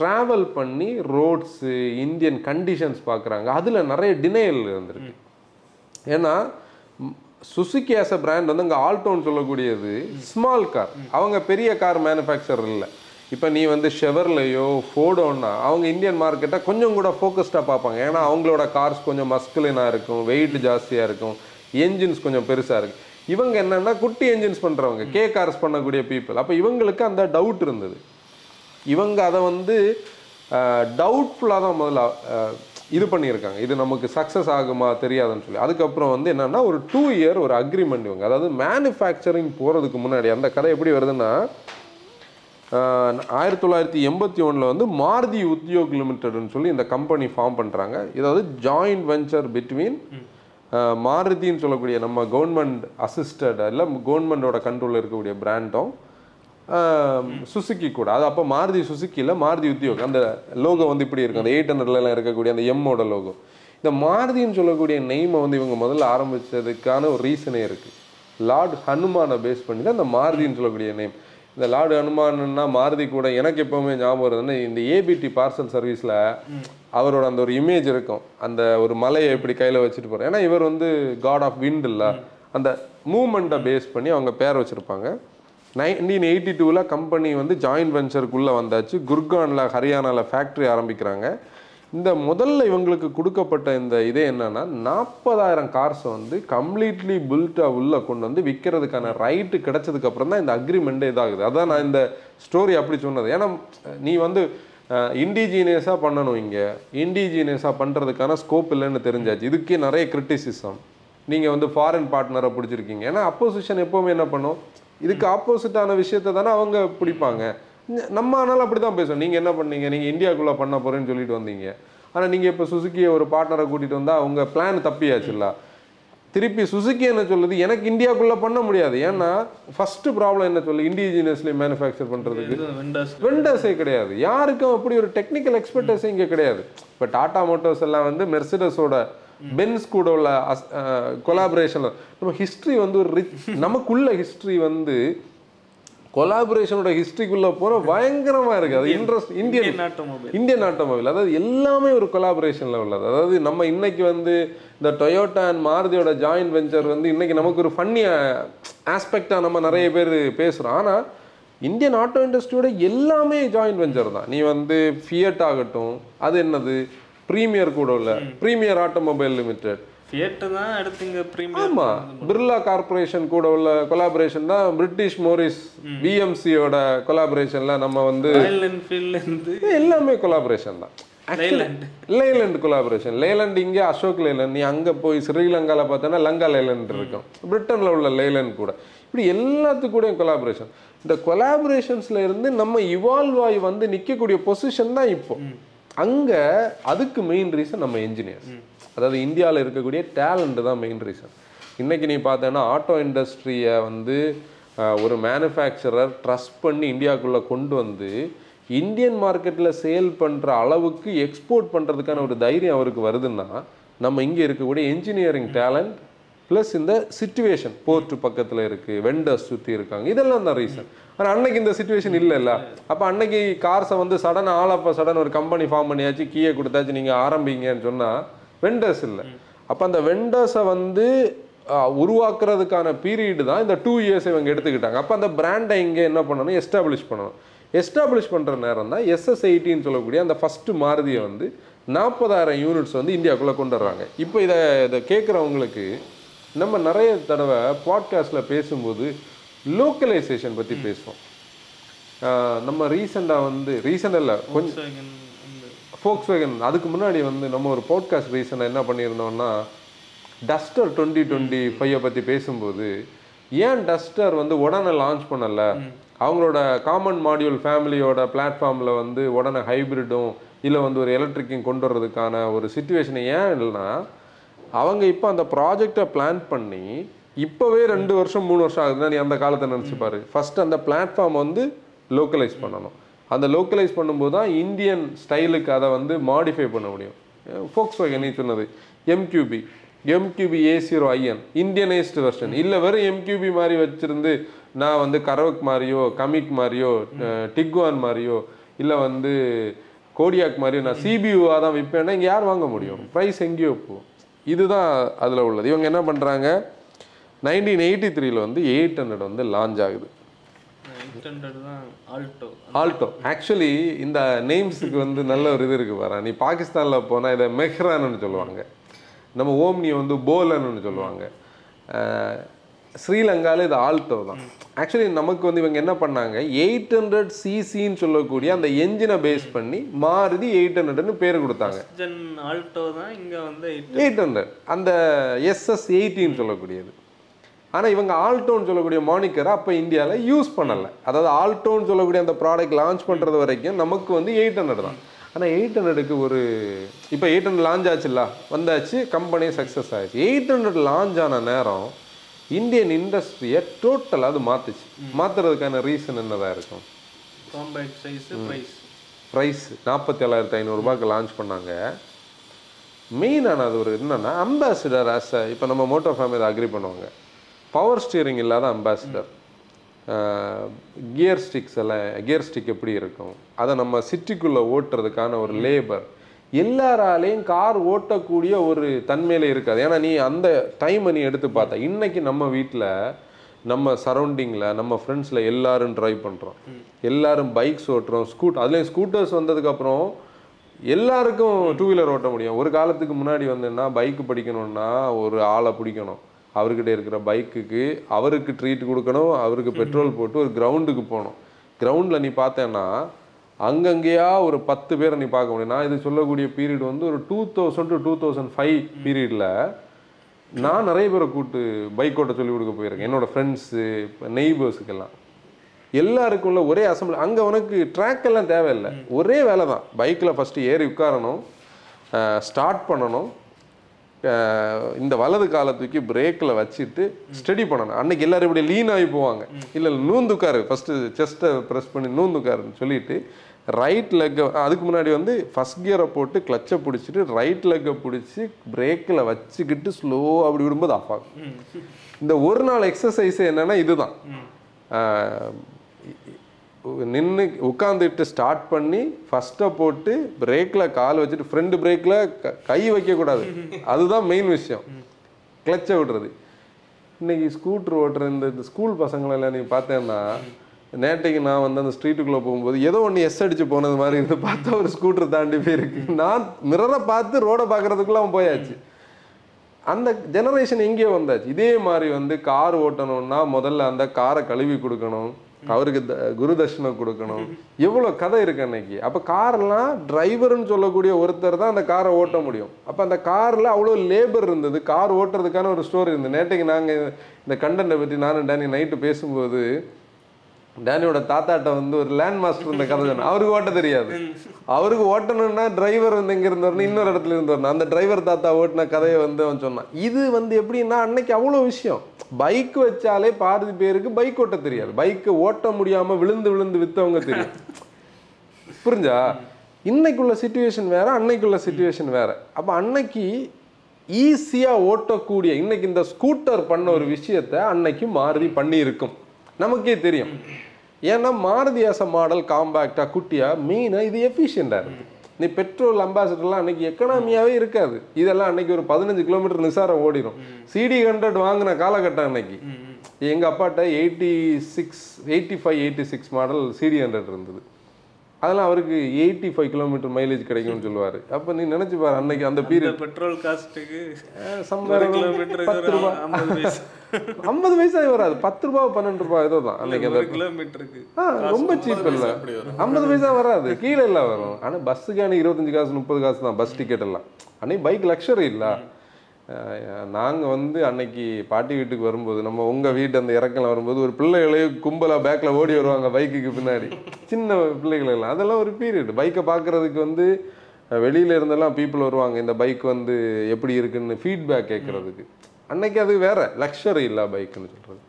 ட்ராவல் பண்ணி ரோட்ஸு இந்தியன் கண்டிஷன்ஸ் பார்க்குறாங்க. அதில் நிறைய டினையல் இருந்திருக்கு. ஏன்னா சுசுகி ஆஸ் அ பிராண்ட் வந்து இங்கே ஆல்டோன்னு சொல்லக்கூடியது ஸ்மால் கார் அவங்க பெரிய கார் மேனுஃபேக்சர் இல்லை. இப்போ நீ வந்து ஷெவர்லையோ ஃபோடோன்னா அவங்க இந்தியன் மார்க்கெட்டை கொஞ்சம் கூட ஃபோக்கஸ்டாக பார்ப்பாங்க. ஏன்னா அவங்களோட கார்ஸ் கொஞ்சம் மஸ்குலினாக இருக்கும் வெயிட் ஜாஸ்தியாக இருக்கும் என்ஜின்ஸ் கொஞ்சம் பெருசாக இருக்கும் இவங்க என்னென்னா குட்டி என்ஜின்ஸ் பண்ணுறவங்க கே கார்ஸ் பண்ணக்கூடிய பீப்புள் அப்போ இவங்களுக்கு அந்த டவுட் இருந்தது. இவங்க அதை வந்து டவுட்ஃபுல்லாக தான் முதல்ல இது பண்ணியிருக்காங்க. இது நமக்கு சக்ஸஸ் ஆகுமா தெரியாதுன்னு சொல்லி. அதுக்கப்புறம் வந்து என்னன்னா ஒரு டூ இயர் ஒரு அக்ரிமெண்ட் இவங்க. அதாவது மேனுஃபேக்சரிங் போகிறதுக்கு முன்னாடி அந்த கதை எப்படி வருதுன்னா ஆயிரத்தி தொள்ளாயிரத்தி எண்பத்தி ஒன்றில் வந்து மாருதி உத்யோக் லிமிடெட்னு சொல்லி இந்த கம்பெனி ஃபார்ம் பண்ணுறாங்க இதாவது ஜாயிண்ட் வெஞ்சர் பிட்வீன் மாருதின்னு சொல்லக்கூடிய நம்ம கவர்மெண்ட் அசிஸ்டட் இல்லை கவர்மெண்டோட கண்ட்ரோலில் இருக்கக்கூடிய பிராண்டும் சுசுக்கி கூட. அது அப்போ மாருதி சுசுக்கியில் மாருதி உத்தியோக். அந்த லோகோ வந்து இப்படி இருக்கும் அந்த எயிட் ஹண்ட்ரட்லாம் இருக்கக்கூடிய அந்த எம்மோட லோகோ. இந்த மாருதின்னு சொல்லக்கூடிய நெய்மை வந்து இவங்க முதல்ல ஆரம்பிச்சதுக்கான ஒரு ரீசனே இருக்குது லார்ட் ஹனுமானை பேஸ் பண்ணி தான் இந்த மாருதின்னு சொல்லக்கூடிய நேம் இந்த லார்டு ஹனுமான்னா மாருதி கூட எனக்கு எப்பவுமே ஞாபகம் வருதுன்னா இந்த ஏபிடி பார்சல் சர்வீஸில் அவரோட அந்த ஒரு இமேஜ் இருக்கும். அந்த ஒரு மலையை எப்படி கையில் வச்சுட்டு போகிறோம் ஏன்னா இவர் வந்து காட் ஆஃப் விண்ட் இல்லை. அந்த மூமெண்ட்டை பேஸ் பண்ணி அவங்க பேர் வச்சுருப்பாங்க. நைன்டீன் எயிட்டி டூவில் கம்பெனி வந்து ஜாயின்ட் வெஞ்சருக்குள்ளே வந்தாச்சு. குர்கானில் ஹரியானாவில் ஃபேக்ட்ரி ஆரம்பிக்கிறாங்க. இந்த முதல்ல இவங்களுக்கு கொடுக்கப்பட்ட இந்த இதே என்னென்னா நாற்பதாயிரம் கார்ஸை வந்து கம்ப்ளீட்லி புல்ட்டாக உள்ளே கொண்டு வந்து விற்கிறதுக்கான ரைட்டு கிடச்சதுக்கப்புறம் தான் இந்த அக்ரிமெண்ட்டே இதாகுது. அதான் நான் இந்த ஸ்டோரி அப்படி சொன்னது. ஏன்னா நீ வந்து இண்டிஜீனியஸாக பண்ணணும் இங்கே. இண்டிஜீனியஸாக பண்ணுறதுக்கான ஸ்கோப் இல்லைன்னு தெரிஞ்சாச்சு. இதுக்கே நிறைய கிரிட்டிசிசம் நீங்கள் வந்து ஃபாரின் பார்ட்னரை பிடிச்சிருக்கீங்க. ஏன்னா அப்போசிஷன் எப்போவுமே என்ன பண்ணும்? இதுக்கு ஆப்போசிட்டான விஷயத்தை தானே அவங்க பிடிப்பாங்க. நம்ம ஆனாலும் அப்படி தான் பேசுவோம். நீங்கள் என்ன பண்ணீங்க? நீங்கள் இந்தியாக்குள்ளே பண்ண போகிறேன்னு சொல்லிட்டு வந்தீங்க. ஆனால் நீங்கள் இப்போ சுசுக்கியை ஒரு பார்ட்னரை கூட்டிகிட்டு வந்தால் அவங்க பிளான் தப்பியாச்சுல்ல? திருப்பி சுசுக்கி என்ன சொல்லுது? எனக்கு இந்தியாக்குள்ளே பண்ண முடியாது. ஏன்னா ஃபர்ஸ்ட் ப்ராப்ளம் என்ன சொல்லு? இண்டிஜினியஸ்லி மேனுஃபேக்சர் பண்ணுறதுக்கு வெண்டர்ஸே கிடையாது. யாருக்கும் அப்படி ஒரு டெக்னிக்கல் எக்ஸ்பர்டஸே இங்கே கிடையாது. இப்போ டாடா மோட்டோர்ஸ் எல்லாம் வந்து மெர்சிடஸோட பென்ஸ் கூட உள்ள கொலாபரேஷனில் நம்ம ஹிஸ்ட்ரி வந்து ஒரு ரிச் நமக்குள்ள ஹிஸ்ட்ரி வந்து கொலாபரேஷனோட ஹிஸ்ட்ரிக்குள்ள போற பயங்கரமா இருக்கு. அது interest Indian Indian automobile Indian automobile அதாவது எல்லாமே ஒரு கொலாபரேஷனில் உள்ளது. அதாவது நம்ம இன்னைக்கு வந்து இந்த டொயோட்டா அண்ட் மாருதியோட ஜாயின்ட் வெஞ்சர் வந்து இன்னைக்கு நமக்கு ஒரு ஃபன்னி ஆஸ்பெக்டாக நம்ம நிறைய பேர் பேசுகிறோம் ஆனால் இந்தியன் ஆட்டோ இண்டஸ்ட்ரியோட எல்லாமே ஜாயின்ட் வெஞ்சர் தான். நீ வந்து ஃபியட் ஆகட்டும் அது என்னது? ப்ரீமியர் கூட உள்ள ப்ரீமியர் ஆட்டோமொபைல் லிமிடெட் தான் பிரீமியம் ஆமா. பிர்லா கார்பரேஷன் கூட உள்ள கொலாபரேஷன் தான் பிரிட்டிஷ் மோரிஸ் விஎம்சியோட கொலாபரேஷன்ல நம்ம வந்து எல்லாமே கொலாபரேஷன் தான். லேலண்ட் லேலண்ட் கொலாபரேஷன் லேலண்ட் இங்கே அசோக் லேலண்ட் நீ அங்கே போய் ஸ்ரீலங்காவில் பார்த்தோன்னா லங்கா லேலண்ட் இருக்கும். பிரிட்டனில் உள்ள லேலண்ட் கூட. இப்படி எல்லாத்துக்கூடயும் கொலாபரேஷன் இந்த கொலாபரேஷன்ஸ்ல இருந்து நம்ம இவால்வ் ஆகி வந்து நிற்கக்கூடிய பொசிஷன் தான் இப்போ. அங்கே அதுக்கு மெயின் ரீசன் நம்ம என்ஜினியர்ஸ் அதாவது இந்தியாவில் இருக்கக்கூடிய டேலண்ட் தான் மெயின் ரீசன் இன்னைக்கு நீ பார்த்தேன்னா ஆட்டோ இண்டஸ்ட்ரியை வந்து ஒரு மேனுஃபேக்சரர் ட்ரஸ்ட் பண்ணி இந்தியாவுக்குள்ளே கொண்டு வந்து இந்தியன் மார்க்கெட்டில் சேல் பண்ணுற அளவுக்கு எக்ஸ்போர்ட் பண்ணுறதுக்கான ஒரு தைரியம் அவருக்கு வருதுன்னா நம்ம இங்கே இருக்கக்கூடிய இன்ஜினியரிங் டேலண்ட் ப்ளஸ் இந்த சுச்சுவேஷன் போர்ட்டு பக்கத்தில் இருக்குது வெண்டர்ஸ் சுற்றி இருக்காங்க. இதெல்லாம் தான் ரீசன் ஆனால் அன்னைக்கு இந்த சுச்சுவேஷன் இல்லைல்ல. அப்போ அன்னைக்கு கார்ஸை வந்து சடன் ஆளப்போ சடன் ஒரு கம்பெனி ஃபார்ம் பண்ணியாச்சு கீயை கொடுத்தாச்சு நீங்கள் ஆரம்பிங்கன்னு சொன்னால் வெண்டர்ஸ் இல்லை. அப்போ அந்த வெண்டர்ஸை வந்து உருவாக்குறதுக்கான பீரியடு தான் இந்த டூ இயர்ஸ் இவங்க எடுத்துக்கிட்டாங்க. அப்போ அந்த பிராண்டை இங்கே என்ன பண்ணணும்? எஸ்டாப்ளிஷ் பண்ணணும். எஸ்டாப்ளிஷ் பண்ணுற நேரம் தான் எஸ்எஸ் எயிட்டின்னு சொல்லக்கூடிய அந்த ஃபஸ்ட்டு மாருதியை வந்து நாற்பதாயிரம் யூனிட்ஸ் வந்து இந்தியாவுக்குள்ளே கொண்டு வர்றாங்க. இப்போ இதை இதை கேட்குறவங்களுக்கு நம்ம நிறைய தடவை பாட்காஸ்ட்டில் பேசும்போது லோக்கலைசேஷன் பற்றி பேசுவோம். நம்ம ரீசெண்டாக வந்து ரீசெண்ட் இல்லை கொஞ்சம் ஃபோக்ஸ் வேகன் அதுக்கு முன்னாடி வந்து நம்ம ஒரு பாட்காஸ்ட் ரீசனாக என்ன பண்ணியிருந்தோம்னா டஸ்டர் டுவெண்ட்டி டுவெண்ட்டி ஃபைவை பற்றி பேசும்போது ஏன் டஸ்டர் வந்து உடனே லான்ச் பண்ணல? அவங்களோட காமன் மாடியூல் ஃபேமிலியோட பிளாட்ஃபார்மில் வந்து உடனே ஹைபிரிடும் இல்லை வந்து ஒரு எலக்ட்ரிக்கும் கொண்டு வர்றதுக்கான ஒரு சுச்சுவேஷன் ஏன் இல்லைன்னா அவங்க இப்போ அந்த ப்ராஜெக்டை பிளான் பண்ணி இப்போவே ரெண்டு வருஷம் மூணு வருஷம் ஆகுதுன்னா நீ அந்த காலத்தை நினச்சி பாரு. ஃபர்ஸ்ட் அந்த பிளாட்ஃபார்ம் வந்து லோக்கலைஸ் பண்ணணும். அந்த லோக்கலைஸ் பண்ணும்போது தான் இந்தியன் ஸ்டைலுக்கு அதை வந்து மாடிஃபை பண்ண முடியும். ஃபோக்ஸ் வேகன் நீ சொன்னது. MQB MQB A zero IN Indianised version இல்லை வெறும் எம்கியூபி மாதிரி வச்சிருந்து நான் வந்து கரவக் மாதிரியோ கமிக் மாதிரியோ டிக்வான் மாதிரியோ இல்லை வந்து கோடியாக் மாதிரியோ நான் சிபியூவாக தான் விற்பேன்னா இங்கே யார் வாங்க முடியும்? ப்ரைஸ் எங்கேயோ போகும். இதுதான் அதில் உள்ளது. இவங்க என்ன பண்ணுறாங்க நைன்டீன் எயிட்டி த்ரீல வந்து எயிட் ஹண்ட்ரட் வந்து லான்ச் ஆகுது. ஆல்டோ ஆல்டோ ஆக்சுவலி இந்த நேம்ஸுக்கு வந்து நல்ல ஒரு இது இருக்கு பாரு. நீ பாகிஸ்தானில் போனால் இதை மெஹ்ரான்னு சொல்லுவாங்க. நம்ம ஓம்னியை வந்து போலன்னு சொல்லுவாங்க. அஹ், ஸ்ரீலங்கால இது ஆல்டோ தான். ஆக்சுவலி நமக்கு வந்து இவங்க என்ன பண்ணாங்க? எயிட் ஹண்ட்ரட் சிசின்னு சொல்லக்கூடிய அந்த என்ஜினை பேஸ் பண்ணி மாருதி எயிட் ஹண்ட்ரட்னு பேர் கொடுத்தாங்க. ஆல்டோ தான் இங்க வந்து எயிட் எயிட் ஹண்ட்ரட். அந்த எஸ்எஸ் எயிட்டின்னு சொல்லக்கூடியது. ஆனால் இவங்க ஆல்டோன்னு சொல்லக்கூடிய மானிக்கரை அப்போ இந்தியாவில் யூஸ் பண்ணலை. அதாவது ஆல்டோன்னு சொல்லக்கூடிய அந்த ப்ராடக்ட் லான்ச் பண்ணுறது வரைக்கும் நமக்கு வந்து எயிட் ஹண்ட்ரட் தான். ஆனால் எயிட் ஹண்ட்ரடுக்கு ஒரு இப்போ எயிட் ஹண்ட்ரட் லான்ச் ஆச்சுல்ல? வந்தாச்சு கம்பெனி சக்ஸஸ் ஆயிடுச்சு. எயிட் ஹண்ட்ரட் லான்ச் ஆன நேரம் இந்தியன் இண்டஸ்ட்ரியை டோட்டலாக அது மாற்றுச்சு மாற்றுறதுக்கான ரீசன் என்னதான் இருக்கும்? காம்பேக்ட் சைஸ் ப்ரைஸ் ப்ரைஸ் நாற்பத்தி ஏழாயிரத்தி ஐநூறுரூபாய்க்கு லான்ச் பண்ணாங்க. மெயினான அது ஒரு என்னன்னா அம்பாசிடர் ஆஸ் இப்போ நம்ம மோட்டோ ஃபேமிலி அக்ரி பண்ணுவாங்க. பவர் ஸ்டியரிங் இல்லாத அம்பாசிடர் கியர் ஸ்டிக்ஸ் எல்லாம் கியர் ஸ்டிக் எப்படி இருக்கும்? அதை நம்ம சிட்டிக்குள்ளே ஓட்டுறதுக்கான ஒரு லேபர் எல்லாராலையும் கார் ஓட்டக்கூடிய ஒரு தன்மையில இருக்காது. ஏன்னா நீ அந்த டைமை நீ எடுத்து பார்த்த. இன்னைக்கு நம்ம வீட்டில் நம்ம சரௌண்டிங்கில் நம்ம ஃப்ரெண்ட்ஸில் எல்லாரும் ட்ரைவ் பண்ணுறோம் எல்லாரும் பைக்ஸ் ஓட்டுறோம் ஸ்கூட் அதுலேயும் ஸ்கூட்டர்ஸ் வந்ததுக்கப்புறம் எல்லாருக்கும் டூ வீலர் ஓட்ட முடியும். ஒரு காலத்துக்கு முன்னாடி வந்துன்னா பைக் படிக்கணும்னா ஒரு ஆளை பிடிக்கணும். அவர்கிட்ட இருக்கிற பைக்குக்கு அவருக்கு ட்ரீட் கொடுக்கணும் அவருக்கு பெட்ரோல் போட்டு ஒரு கிரவுண்டுக்கு போகணும். கிரவுண்டில் நீ பார்த்தேன்னா அங்கங்கேயா ஒரு பத்து பேரை நீ பார்க்க முடியும். நான் இது சொல்லக்கூடிய பீரியட் வந்து ஒரு two thousand to two thousand five பீரியடில் நான் நிறைய பேரை கூட்டு பைக் ஓட்ட சொல்லி கொடுக்க போயிருக்கேன். என்னோடய ஃப்ரெண்ட்ஸு நெய்பர்ஸுக்கெல்லாம் எல்லாருக்குள்ள ஒரே அசம்பிள் அங்கே உனக்கு ட்ராக் எல்லாம் தேவையில்லை. ஒரே வேலை தான் பைக்கில் ஃபஸ்ட்டு ஏறி உட்காரணும் ஸ்டார்ட் பண்ணணும். இந்த வலது காலை தூக்கி பிரேக்கில் வச்சுட்டு ஸ்டடி பண்ணணும். அன்னைக்கு எல்லாரும் இப்படி லீன் ஆகி போவாங்க. இல்லை இல்லை நூந்து உட்காரு ஃபஸ்ட்டு செஸ்ட்டை ப்ரெஸ் பண்ணி நூந்து உட்காருன்னு சொல்லிட்டு ரைட் லெக்கை அதுக்கு முன்னாடி வந்து ஃபஸ்ட் கியரை போட்டு கிளச்சை பிடிச்சிட்டு ரைட் லெக்கை பிடிச்சி பிரேக்கில் வச்சுக்கிட்டு ஸ்லோ அப்படி விடும்போது ஆஃப் ஆகும். இந்த ஒரு நாள் எக்ஸசைஸ் என்னன்னா இதுதான். நின்று உட்காந்துட்டு ஸ்டார்ட் பண்ணி ஃபஸ்ட்டை போட்டு பிரேக்கில் கால் வச்சுட்டு ஃப்ரண்ட் பிரேக்கில் கை வைக்கக்கூடாது. அதுதான் மெயின் விஷயம். கிளச்சை விடுறது. இன்றைக்கி ஸ்கூட்ரு ஓட்டுற இந்த இந்த ஸ்கூல் பசங்களெல்லாம் நீ பார்த்தேன்னா நேற்றைக்கு நான் வந்து அந்த ஸ்ட்ரீட்டுக்குள்ளே போகும்போது ஏதோ ஒன்று எஸ் அடித்து போனது மாதிரி இருந்து பார்த்தா ஒரு ஸ்கூட்டர் தாண்டி போயிருக்கு. நான் மிரரை பார்த்து ரோடை பார்க்கறதுக்குள்ள அவன் போயாச்சு. அந்த ஜெனரேஷன் எங்கேயோ வந்தாச்சு. இதே மாதிரி வந்து கார் ஓட்டணும்னா முதல்ல அந்த காரை கழுவி கொடுக்கணும். அவருக்கு த- குரு தர்ஷனம் கொடுக்கணும். எவ்வளோ கதை இருக்கு அன்னைக்கு. அப்போ கார்லாம் டிரைவர்னு சொல்லக்கூடிய ஒருத்தர் தான் அந்த காரை ஓட்ட முடியும். அப்போ அந்த காரில் அவ்வளோ லேபர் இருந்தது. கார் ஓட்டுறதுக்கான ஒரு ஸ்டோரி இருந்தது. நேற்றுக்கு நாங்கள் இந்த கண்டென்ட்டை பற்றி நானும் டேனி நைட்டு பேசும்போது டேனியோட தாத்தாட்ட வந்து ஒரு லேண்ட் மாஸ்டர் இந்த கதை சொன்னேன். அவருக்கு ஓட்ட தெரியாது. அவருக்கு ஓட்டணும்னா டிரைவர் வந்து எங்க இருந்து இன்னொரு இடத்துல இருந்து வரணும். அந்த டிரைவர் தாத்தா ஓட்டின கதையை வந்து அவன் சொன்னான். இது வந்து எப்படின்னா அன்னைக்கு அவ்வளோ விஷயம். பைக் வச்சாலே பாதி பேருக்கு பைக் ஓட்ட தெரியாது. பைக்கு ஓட்ட முடியாம விழுந்து விழுந்து வித்தவங்க தெரியும். புரிஞ்சா? இன்னைக்குள்ள சுச்சுவேஷன் வேற அன்னைக்குள்ள சுச்சுவேஷன் வேற. அப்ப அன்னைக்கு ஈஸியா ஓட்டக்கூடிய இன்னைக்கு இந்த ஸ்கூட்டர் பண்ண ஒரு விஷயத்த அன்னைக்கு மாறுதி பண்ணி இருக்கும் நமக்கே தெரியும். ஏன்னா மாருதி ஆச மாடல் காம்பேக்டா குட்டியா மெயினா இது எஃபிஷியண்டா இருக்கு. நீ பெட்ரோல் அம்பாசிடர்லாம் அன்னைக்கு எக்கனாமியாவே இருக்காது. இதெல்லாம் அன்னைக்கு ஒரு பதினஞ்சு கிலோமீட்டர் நிசாரம் ஓடிடும் சிடி ஹண்ட்ரட் வாங்கின காலகட்டம் அன்னைக்கு. எங்க அப்பாட்ட eighty six eighty five eighty six model CD hundred இருந்தது. அதெல்லாம் அவருக்கு எயிட்டி ஃபைவ் கிலோமீட்டர் மைலேஜ் கிடைக்கும்னு சொல்லுவார். அப்போ நீ நினைச்சு பாரு அன்னைக்கு அந்த பீரியட் பெட்ரோல் காஸ்ட்டுக்கு பத்து ஒரு ரூபா. ஐம்பது வயசாக வராது. பத்து ரூபா பன்னெண்டு ரூபா ஏதோ தான் அன்னைக்கு அந்த கிலோமீட்டருக்கு ஆ ரொம்ப சீப் இல்லை. ஐம்பது பைசா வராது. கீழே எல்லாம் வரும். ஆனால் பஸ்ஸுக்கு அன்னைக்கு இருபத்தஞ்சு காசு முப்பது காசு தான். பஸ் டிக்கெட் எல்லாம். அன்னைக்கு பைக் லக்ஸரி இல்லை. நாங்கள் வந்து அன்னைக்கு பாட்டி வீட்டுக்கு வரும்போது நம்ம உங்கள் வீட்டு அந்த இறக்கலாம் வரும்போது ஒரு பிள்ளைகளையே கும்பலாக பேக்கில் ஓடி வருவாங்க பைக்குக்கு பின்னாடி. சின்ன பிள்ளைகளெல்லாம் அதெல்லாம் ஒரு பீரியட் பைக்கை பார்க்குறதுக்கு வந்து அஹ், வெளியில இருந்தெல்லாம் பீப்புள் வருவாங்க. இந்த பைக் வந்து எப்படி இருக்குன்னு ஃபீட்பேக் கேட்குறதுக்கு அன்னைக்கு அது வேற. லக்ஷரி இல்லை பைக்குன்னு சொல்கிறது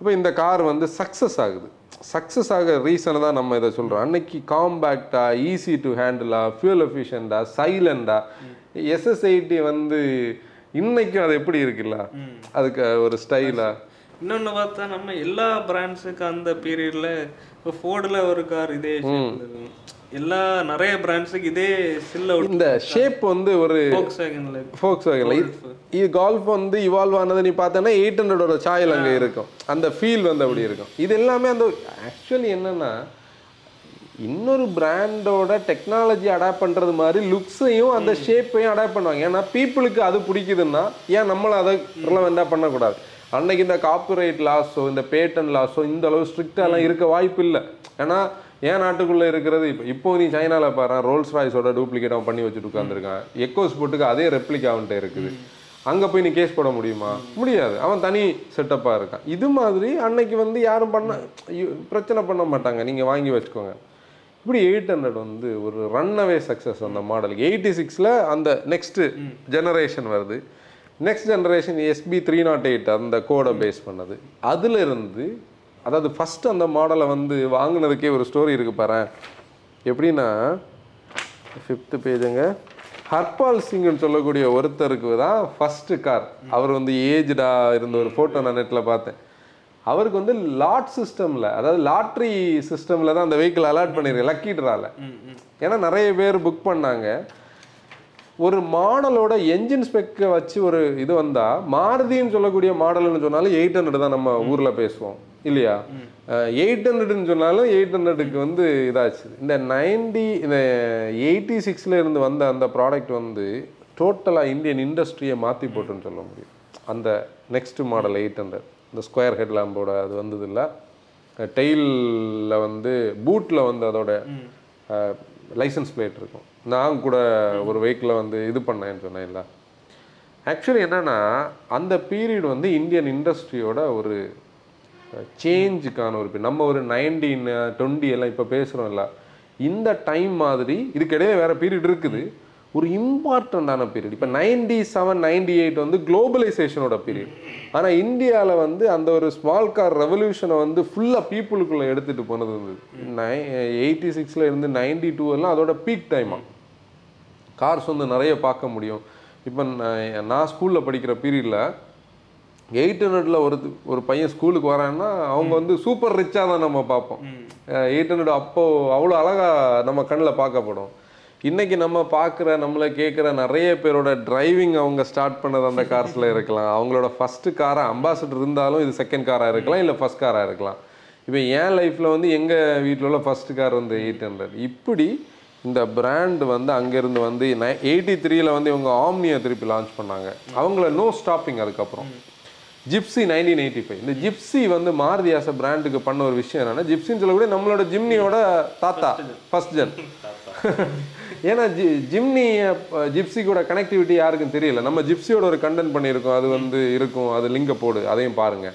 இப்போ இந்த கார் வந்து சக்ஸஸ் ஆகுது. சக்ஸஸ் ஆக ரீசனை தான் நம்ம இதை சொல்கிறோம் அன்னைக்கு காம்பேக்டா ஈஸி டு ஹேண்டிலா ஃபியூல் எஃபிஷியண்டா சைலண்டா எஸ்எஸ்ஐடி வந்து இன்னைக்கும் அது எப்படி இருக்குல்ல? அதுக்கு ஒரு ஸ்டைலா இன்னொன்னு பார்த்தா நம்ம எல்லா பிராண்ட்ஸுக்கு அந்த பீரியட்ல இப்போ ஃபோர்டில் ஒரு கார் இதே. எல்லா நிறைய பிராண்ட்ஸுக்கு இதே சில்ல இந்த ஷேப் வந்து ஒரு ஃபோக்ஸ் வேகன்ல ஃபோக்ஸ் வேகன்ல இது கால்ஃப் வந்து இவால்வ் ஆனது நீ பார்த்தேன்னா எயிட் ஹண்ட்ரடோட சாயல் அங்கே இருக்கும். அந்த ஃபீல் வந்து அப்படி இருக்கும். இது எல்லாமே அந்த ஆக்சுவலி என்னன்னா இன்னொரு பிராண்டோட டெக்னாலஜி அடாப்ட் பண்ணுறது மாதிரி லுக்ஸையும் அந்த ஷேப்பையும் அடாப்ட் பண்ணுவாங்க. ஏன்னா பீப்புளுக்கு அது பிடிக்குதுன்னா ஏன் நம்மளும் அதை ரிலவெண்ட்டாக பண்ணக்கூடாது? அன்னைக்கு இந்த காப்பிரைட் லாஸோ இந்த பேட்டன் லாஸோ இந்த அளவு ஸ்ட்ரிக்டாலாம் இருக்க வாய்ப்பு இல்லை. ஏன்னா ஏன் நாட்டுக்குள்ளே இருக்கிறது? இப்போ இப்போ நீ சைனாவில் பாரு ரோல்ஸ் ராய்ஸோட டூப்ளிகேட் அவன் பண்ணி வச்சுட்டு உட்காந்துருக்கான் எக்கோஸ் போட்டுக்கு அதே ரெப்ளிக் அவன்கிட்ட இருக்குது. அங்கே போய் நீ கேஸ் போட முடியுமா? முடியாது. அவன் தனி செட்டப்பாக இருக்கான். இது மாதிரி அன்னைக்கு வந்து யாரும் பண்ண பிரச்சனை பண்ண மாட்டாங்க. நீங்கள் வாங்கி வச்சுக்கோங்க. இப்படி எயிட் ஹண்ட்ரட் வந்து ஒரு ரன்னவே சக்ஸஸ் அந்த மாடலுக்கு எயிட்டி சிக்ஸில் அந்த நெக்ஸ்ட்டு ஜெனரேஷன் வருது. Next generation SB three naught eight அந்த கோடை பேஸ் பண்ணது. அதுல இருந்து அதாவது ஃபஸ்ட்டு அந்த மாடலை வந்து வாங்கினதுக்கே ஒரு ஸ்டோரி இருக்கு பாரு எப்படின்னா ஃபிஃப்த்து பேஜுங்க ஹர்பால் சிங்னு சொல்லக்கூடிய ஒருத்தருக்கு தான் ஃபஸ்ட்டு கார் அவர் வந்து ஏஜ்டா இருந்த ஒரு ஃபோட்டோ நான் நெட்டில் பார்த்தேன். அவருக்கு வந்து லாட் சிஸ்டமில் அதாவது லாட்ரி சிஸ்டமில் தான் அந்த வெஹிக்கிள் அலாட் பண்ணியிருக்கு லக்கி ட்ரால ஏன்னா நிறைய பேர் புக் பண்ணாங்க. ஒரு மாடலோட என்ஜின் ஸ்பெக்கை வச்சு ஒரு இது வந்தா மாருதின்னு சொல்லக்கூடிய மாடல்னு சொன்னாலும் எயிட் ஹண்ட்ரட் தான் நம்ம ஊர்ல பேசுவோம் இல்லையா? எயிட் ஹண்ட்ரட்னு சொன்னாலும் எயிட் ஹண்ட்ரடுக்கு வந்து இதாச்சு. இந்த நைன்டி இந்த எயிட்டி சிக்ஸ்ல இருந்து வந்த அந்த ப்ராடக்ட் வந்து டோட்டலாக இந்தியன் இண்டஸ்ட்ரியை மாற்றி போட்டுன்னு சொல்ல முடியும். அந்த நெக்ஸ்ட் மாடல் எயிட் ஹண்ட்ரட் இந்த ஸ்கொயர் ஹெட் லேம்போட அது வந்தது இல்லை டெயிலில் வந்து பூட்டில் வந்து அதோட லைசன்ஸ் பிளேட் இருக்கும். நான் கூட ஒரு வெஹிக்கிளை வந்து இது பண்ணேன்னு சொன்னேன்ல ஆக்சுவலி என்னென்னா அந்த பீரியட் வந்து இந்தியன் இண்டஸ்ட்ரியோட ஒரு சேஞ்சுக்கான ஒரு நம்ம ஒரு நைன்டீன் டுவெண்ட்டி எல்லாம் இப்போ பேசுகிறோம்ல இந்த டைம் மாதிரி இதுக்கிடையே வேறு பீரியட் இருக்குது. ஒரு இம்பார்ட்டண்ட்டான பீரியட் இப்போ நைன்டி செவன் நைன்டி எயிட் வந்து குளோபலைசேஷனோட பீரியட் ஆனால் இந்தியாவில் வந்து அந்த ஒரு ஸ்மால் கார் ரெவல்யூஷனை வந்து ஃபுல்லாக பீப்புளுக்குள்ளே எடுத்துகிட்டு போனது வந்து நை எயிட்டி சிக்ஸில் இருந்து நைன்டி டூ எல்லாம் அதோட பீக் டைமா கார்ஸ் வந்து நிறைய பார்க்க முடியும். இப்போ நான் நான் ஸ்கூலில் படிக்கிற பீரியடில் எயிட் ஹண்ட்ரட்ல ஒரு ஒரு பையன் ஸ்கூலுக்கு வரான்னா அவங்க வந்து சூப்பர் ரிச்சாக தான் நம்ம பார்ப்போம். எயிட் ஹண்ட்ரட் அப்போ அவ்வளோ அழகா நம்ம கண்ணில் பார்க்கப்படும். இன்னைக்கு நம்ம பார்க்குற நம்மளை கேட்குற நிறைய பேரோட டிரைவிங் அவங்க ஸ்டார்ட் பண்ணது அந்த கார்ஸில் இருக்கலாம். அவங்களோட ஃபர்ஸ்ட் காராக அம்பாசிடர் இருந்தாலும் இது செகண்ட் காராக இருக்கலாம் இல்லை ஃபர்ஸ்ட் காராக இருக்கலாம். இப்போ என் லைஃப்பில் வந்து எங்கள் வீட்டில் உள்ள ஃபர்ஸ்ட் கார் வந்து எயிட் ஹண்ட்ரட் இப்படி இந்த பிராண்ட் வந்து அங்கேருந்து வந்து எயிட்டி த்ரீல வந்து இவங்க ஆம்னியை திருப்பி லான்ச் பண்ணாங்க. அவங்கள நோ ஸ்டாப்பிங் அதுக்கப்புறம். ஜிப்சி நைன்டீன் எயிட்டி ஃபைவ் இந்த ஜிப்சி வந்து மாருதி ஆச பிராண்டுக்கு பண்ண ஒரு விஷயம் என்னன்னா ஜிப்சின்னு சொல்லக்கூடிய நம்மளோட ஜிம்னியோட தாத்தா ஃபர்ஸ்ட் ஜென் ஏன்னா ஜி ஜிம்னி அஹ், ஜிப்சி கூட கனெக்டிவிட்டி யாருக்கும் தெரியல. நம்ம ஜிப்சியோட ஒரு கண்டென்ட் பண்ணியிருக்கோம். அது வந்து இருக்கும். அது லிங்க போடு. அதையும் பாருங்க.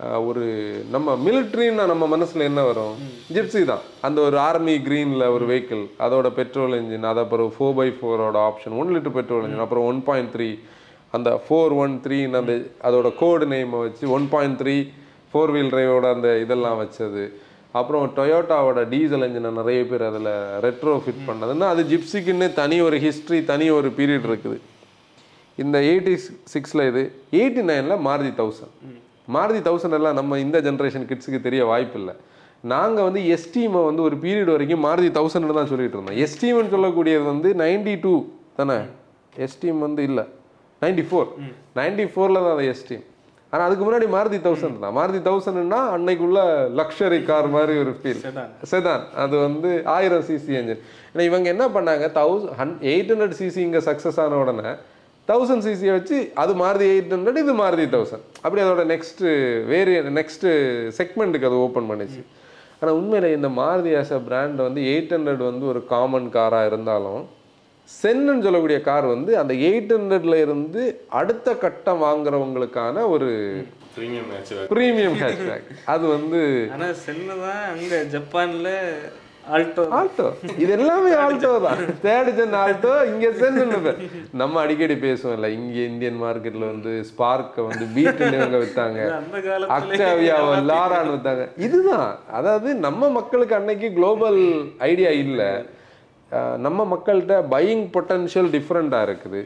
அஹ், ஒரு நம்ம மிலிட்ரின்னா நம்ம மனசுல என்ன வரும்? ஜிப்சி தான். அந்த ஒரு ஆர்மி கிரீன்ல ஒரு வெஹிக்கிள் அதோட பெட்ரோல் இன்ஜின் அது அப்புறம் ஃபோர் பை ஃபோரோட option one litre petrol engine அப்புறம் ஒன் பாயிண்ட் த்ரீ அந்த ஃபோர் ஒன் த்ரீன்னு அந்த அதோட கோடு நேமை வச்சு one point three four wheel டிரைவோட அந்த இதெல்லாம் வச்சது. அப்புறம் டொயோட்டாவோட டீசல் இன்ஜினை நிறைய பேர் அதில் ரெட்ரோ ஃபிட் பண்ணதுன்னா அது ஜிப்சிக்குன்னு தனி ஒரு ஹிஸ்ட்ரி தனி ஒரு பீரியட் இருக்குது. இந்த எயிட்டி சிக்ஸில் இது எயிட்டி நைனில் மாருதி தௌசண்ட் மாருதி தௌசண்ட் எல்லாம் நம்ம இந்த ஜென்ரேஷன் கிட்ஸுக்கு தெரிய வாய்ப்பில்லை. நாங்கள் வந்து எஸ்டீமை வந்து ஒரு பீரியட் வரைக்கும் மாருதி தௌசண்ட் தான் சொல்லிட்டு இருந்தோம். எஸ்டீம்னு சொல்லக்கூடியது வந்து நைன்டி டூ தானே எஸ்டீம் வந்து இல்லை நைன்டி ஃபோர் நைன்டி ஃபோரில் தான் அது எஸ்டீம் ஆனால் அதுக்கு முன்னாடி மாருதி தௌசண்ட் தான். மாருதி தௌசண்ட்னா அன்னைக்குள்ள லக்ஸரி கார் மாதிரி ஒரு ஃபீல் Sedan. செதான் அது வந்து ஆயிரம் சிசி என்ஜின் ஏன்னா இவங்க என்ன பண்ணாங்க? தௌசண்ட் ஹன் எயிட் ஹண்ட்ரட் சிசி இங்கே சக்ஸஸ் ஆன உடனே தௌசண்ட் சிசியை வச்சு அது மாருதி எயிட் ஹண்ட்ரட் இது மாருதி தௌசண்ட் அப்படி அதோட நெக்ஸ்ட் வேறு நெக்ஸ்ட் செக்மெண்ட்டுக்கு அது ஓப்பன் பண்ணிச்சு. ஆனால் உண்மையில இந்த மாருதி அ பிராண்ட் வந்து எயிட் ஹண்ட்ரட் வந்து ஒரு காமன் காராக இருந்தாலும் சென்னு சொல்லக்கூடிய கார் வந்து அந்த எயிட் ஹண்ட்ரட்ல இருந்து அடுத்த கட்டம் வாங்குறவங்களுக்கான ஒரு ப்ரீமியம் ஹேஷ்பேக் அது வந்து ஆனா சென்னு தான் அங்க ஜப்பான்ல ஆல்டோ. ஆல்டோ. இது எல்லாமே ஆல்டோ தான். தேர்ட் ஜென் ஆல்டோ இங்க சென்னு பேர். நம்ம அடிக்கடி பேசுவோம் இல்ல இங்க இந்தியன் மார்க்கெட்ல வந்து ஸ்பார்க்க வந்து பீட்டுன்னு இவங்க காலத்துல அக்டாவியாவை லாரான்னு வித்தாங்க. இதுதான். அதாவது நம்ம மக்களுக்கு அன்னைக்கு குளோபல் ஐடியா இல்ல. நம்ம மக்கள்கிட்ட பையிங் பொட்டன்ஷியல் டிஃப்ரெண்ட்டாக இருக்குது.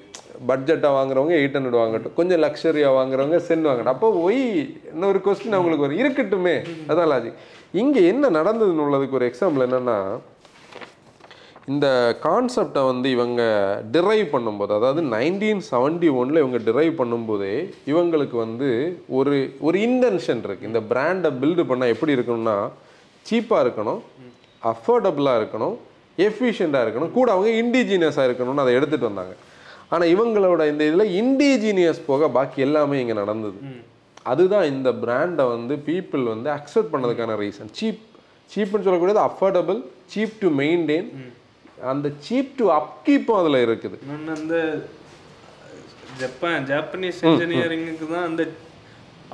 பட்ஜெட்டாக வாங்குறவங்க எயிட் ஹண்ட்ரட் வாங்கட்டும். கொஞ்சம் லக்ஸரியாக வாங்குறவங்க சென் வாங்கட்டும். அப்போ ஒய் இன்னொரு கொஸ்டின் அவங்களுக்கு வரும். இருக்கட்டுமே. அதான் லாஜிக் இங்கே என்ன நடந்ததுன்னு உள்ளதுக்கு ஒரு எக்ஸாம்பிள் என்னென்னா இந்த கான்செப்டை வந்து இவங்க டிரைவ் பண்ணும்போது அதாவது நைன்டீன் செவன்டி ஒனில் இவங்க டிரைவ் பண்ணும்போதே இவங்களுக்கு வந்து ஒரு ஒரு இன்டென்ஷன் இருக்குது இந்த பிராண்டை பில்டு பண்ணால் எப்படி இருக்கணும்னா சீப்பாக இருக்கணும் அஃபோர்டபுளாக இருக்கணும் எஃபிஷியண்ட்டாக இருக்கணும். கூட அவங்க இண்டிஜினியஸாக இருக்கணும்னு அதை எடுத்துகிட்டு வந்தாங்க. ஆனால் இவங்களோட இந்த இதில் இண்டிஜினியஸ் போக பாக்கி எல்லாமே இங்கே நடந்தது. அதுதான் இந்த பிராண்டை வந்து பீப்புள் வந்து அக்செப்ட் பண்ணதுக்கான ரீசன் சீப் சீப்னு சொல்லக்கூடியது அஃபோர்டபுள் சீப் டு மெயின்டைன் அந்த சீப் டு அப்கீப்பும் அதில் இருக்குது. அந்த ஜப்பான் ஜாப்பனீஸ் இன்ஜினியரிங்குக்கு தான் அந்த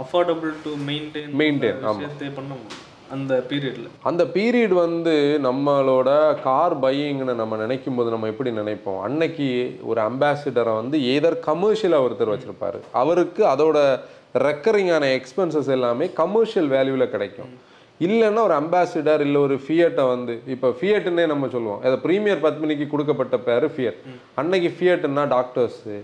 அஃபோர்டபுள் டு மெயின்டைன் விஷயத்தை பண்ண முடியும். அந்த பீரியடில் அந்த பீரியட் வந்து நம்மளோட கார் பையிங்னு நம்ம நினைக்கும் போது நம்ம எப்படி நினைப்போம்? அன்னைக்கு ஒரு அம்பாசிடரை வந்து ஏதர் கமர்ஷியலாக ஒருத்தர் வச்சிருப்பாரு. அவருக்கு அதோட ரெக்கரிங்கான எக்ஸ்பென்சஸ் எல்லாமே கமர்ஷியல் வேல்யூவில் கிடைக்கும். இல்லைன்னா ஒரு அம்பாசிடர் இல்லை ஒரு ஃபியட்டை வந்து இப்போ ஃபியட்னே நம்ம சொல்லுவோம். அதை ப்ரீமியர் பத்மினிக்கு கொடுக்கப்பட்ட பேர் ஃபியட் அன்னைக்கு ஃபியட்னா டாக்டர்ஸு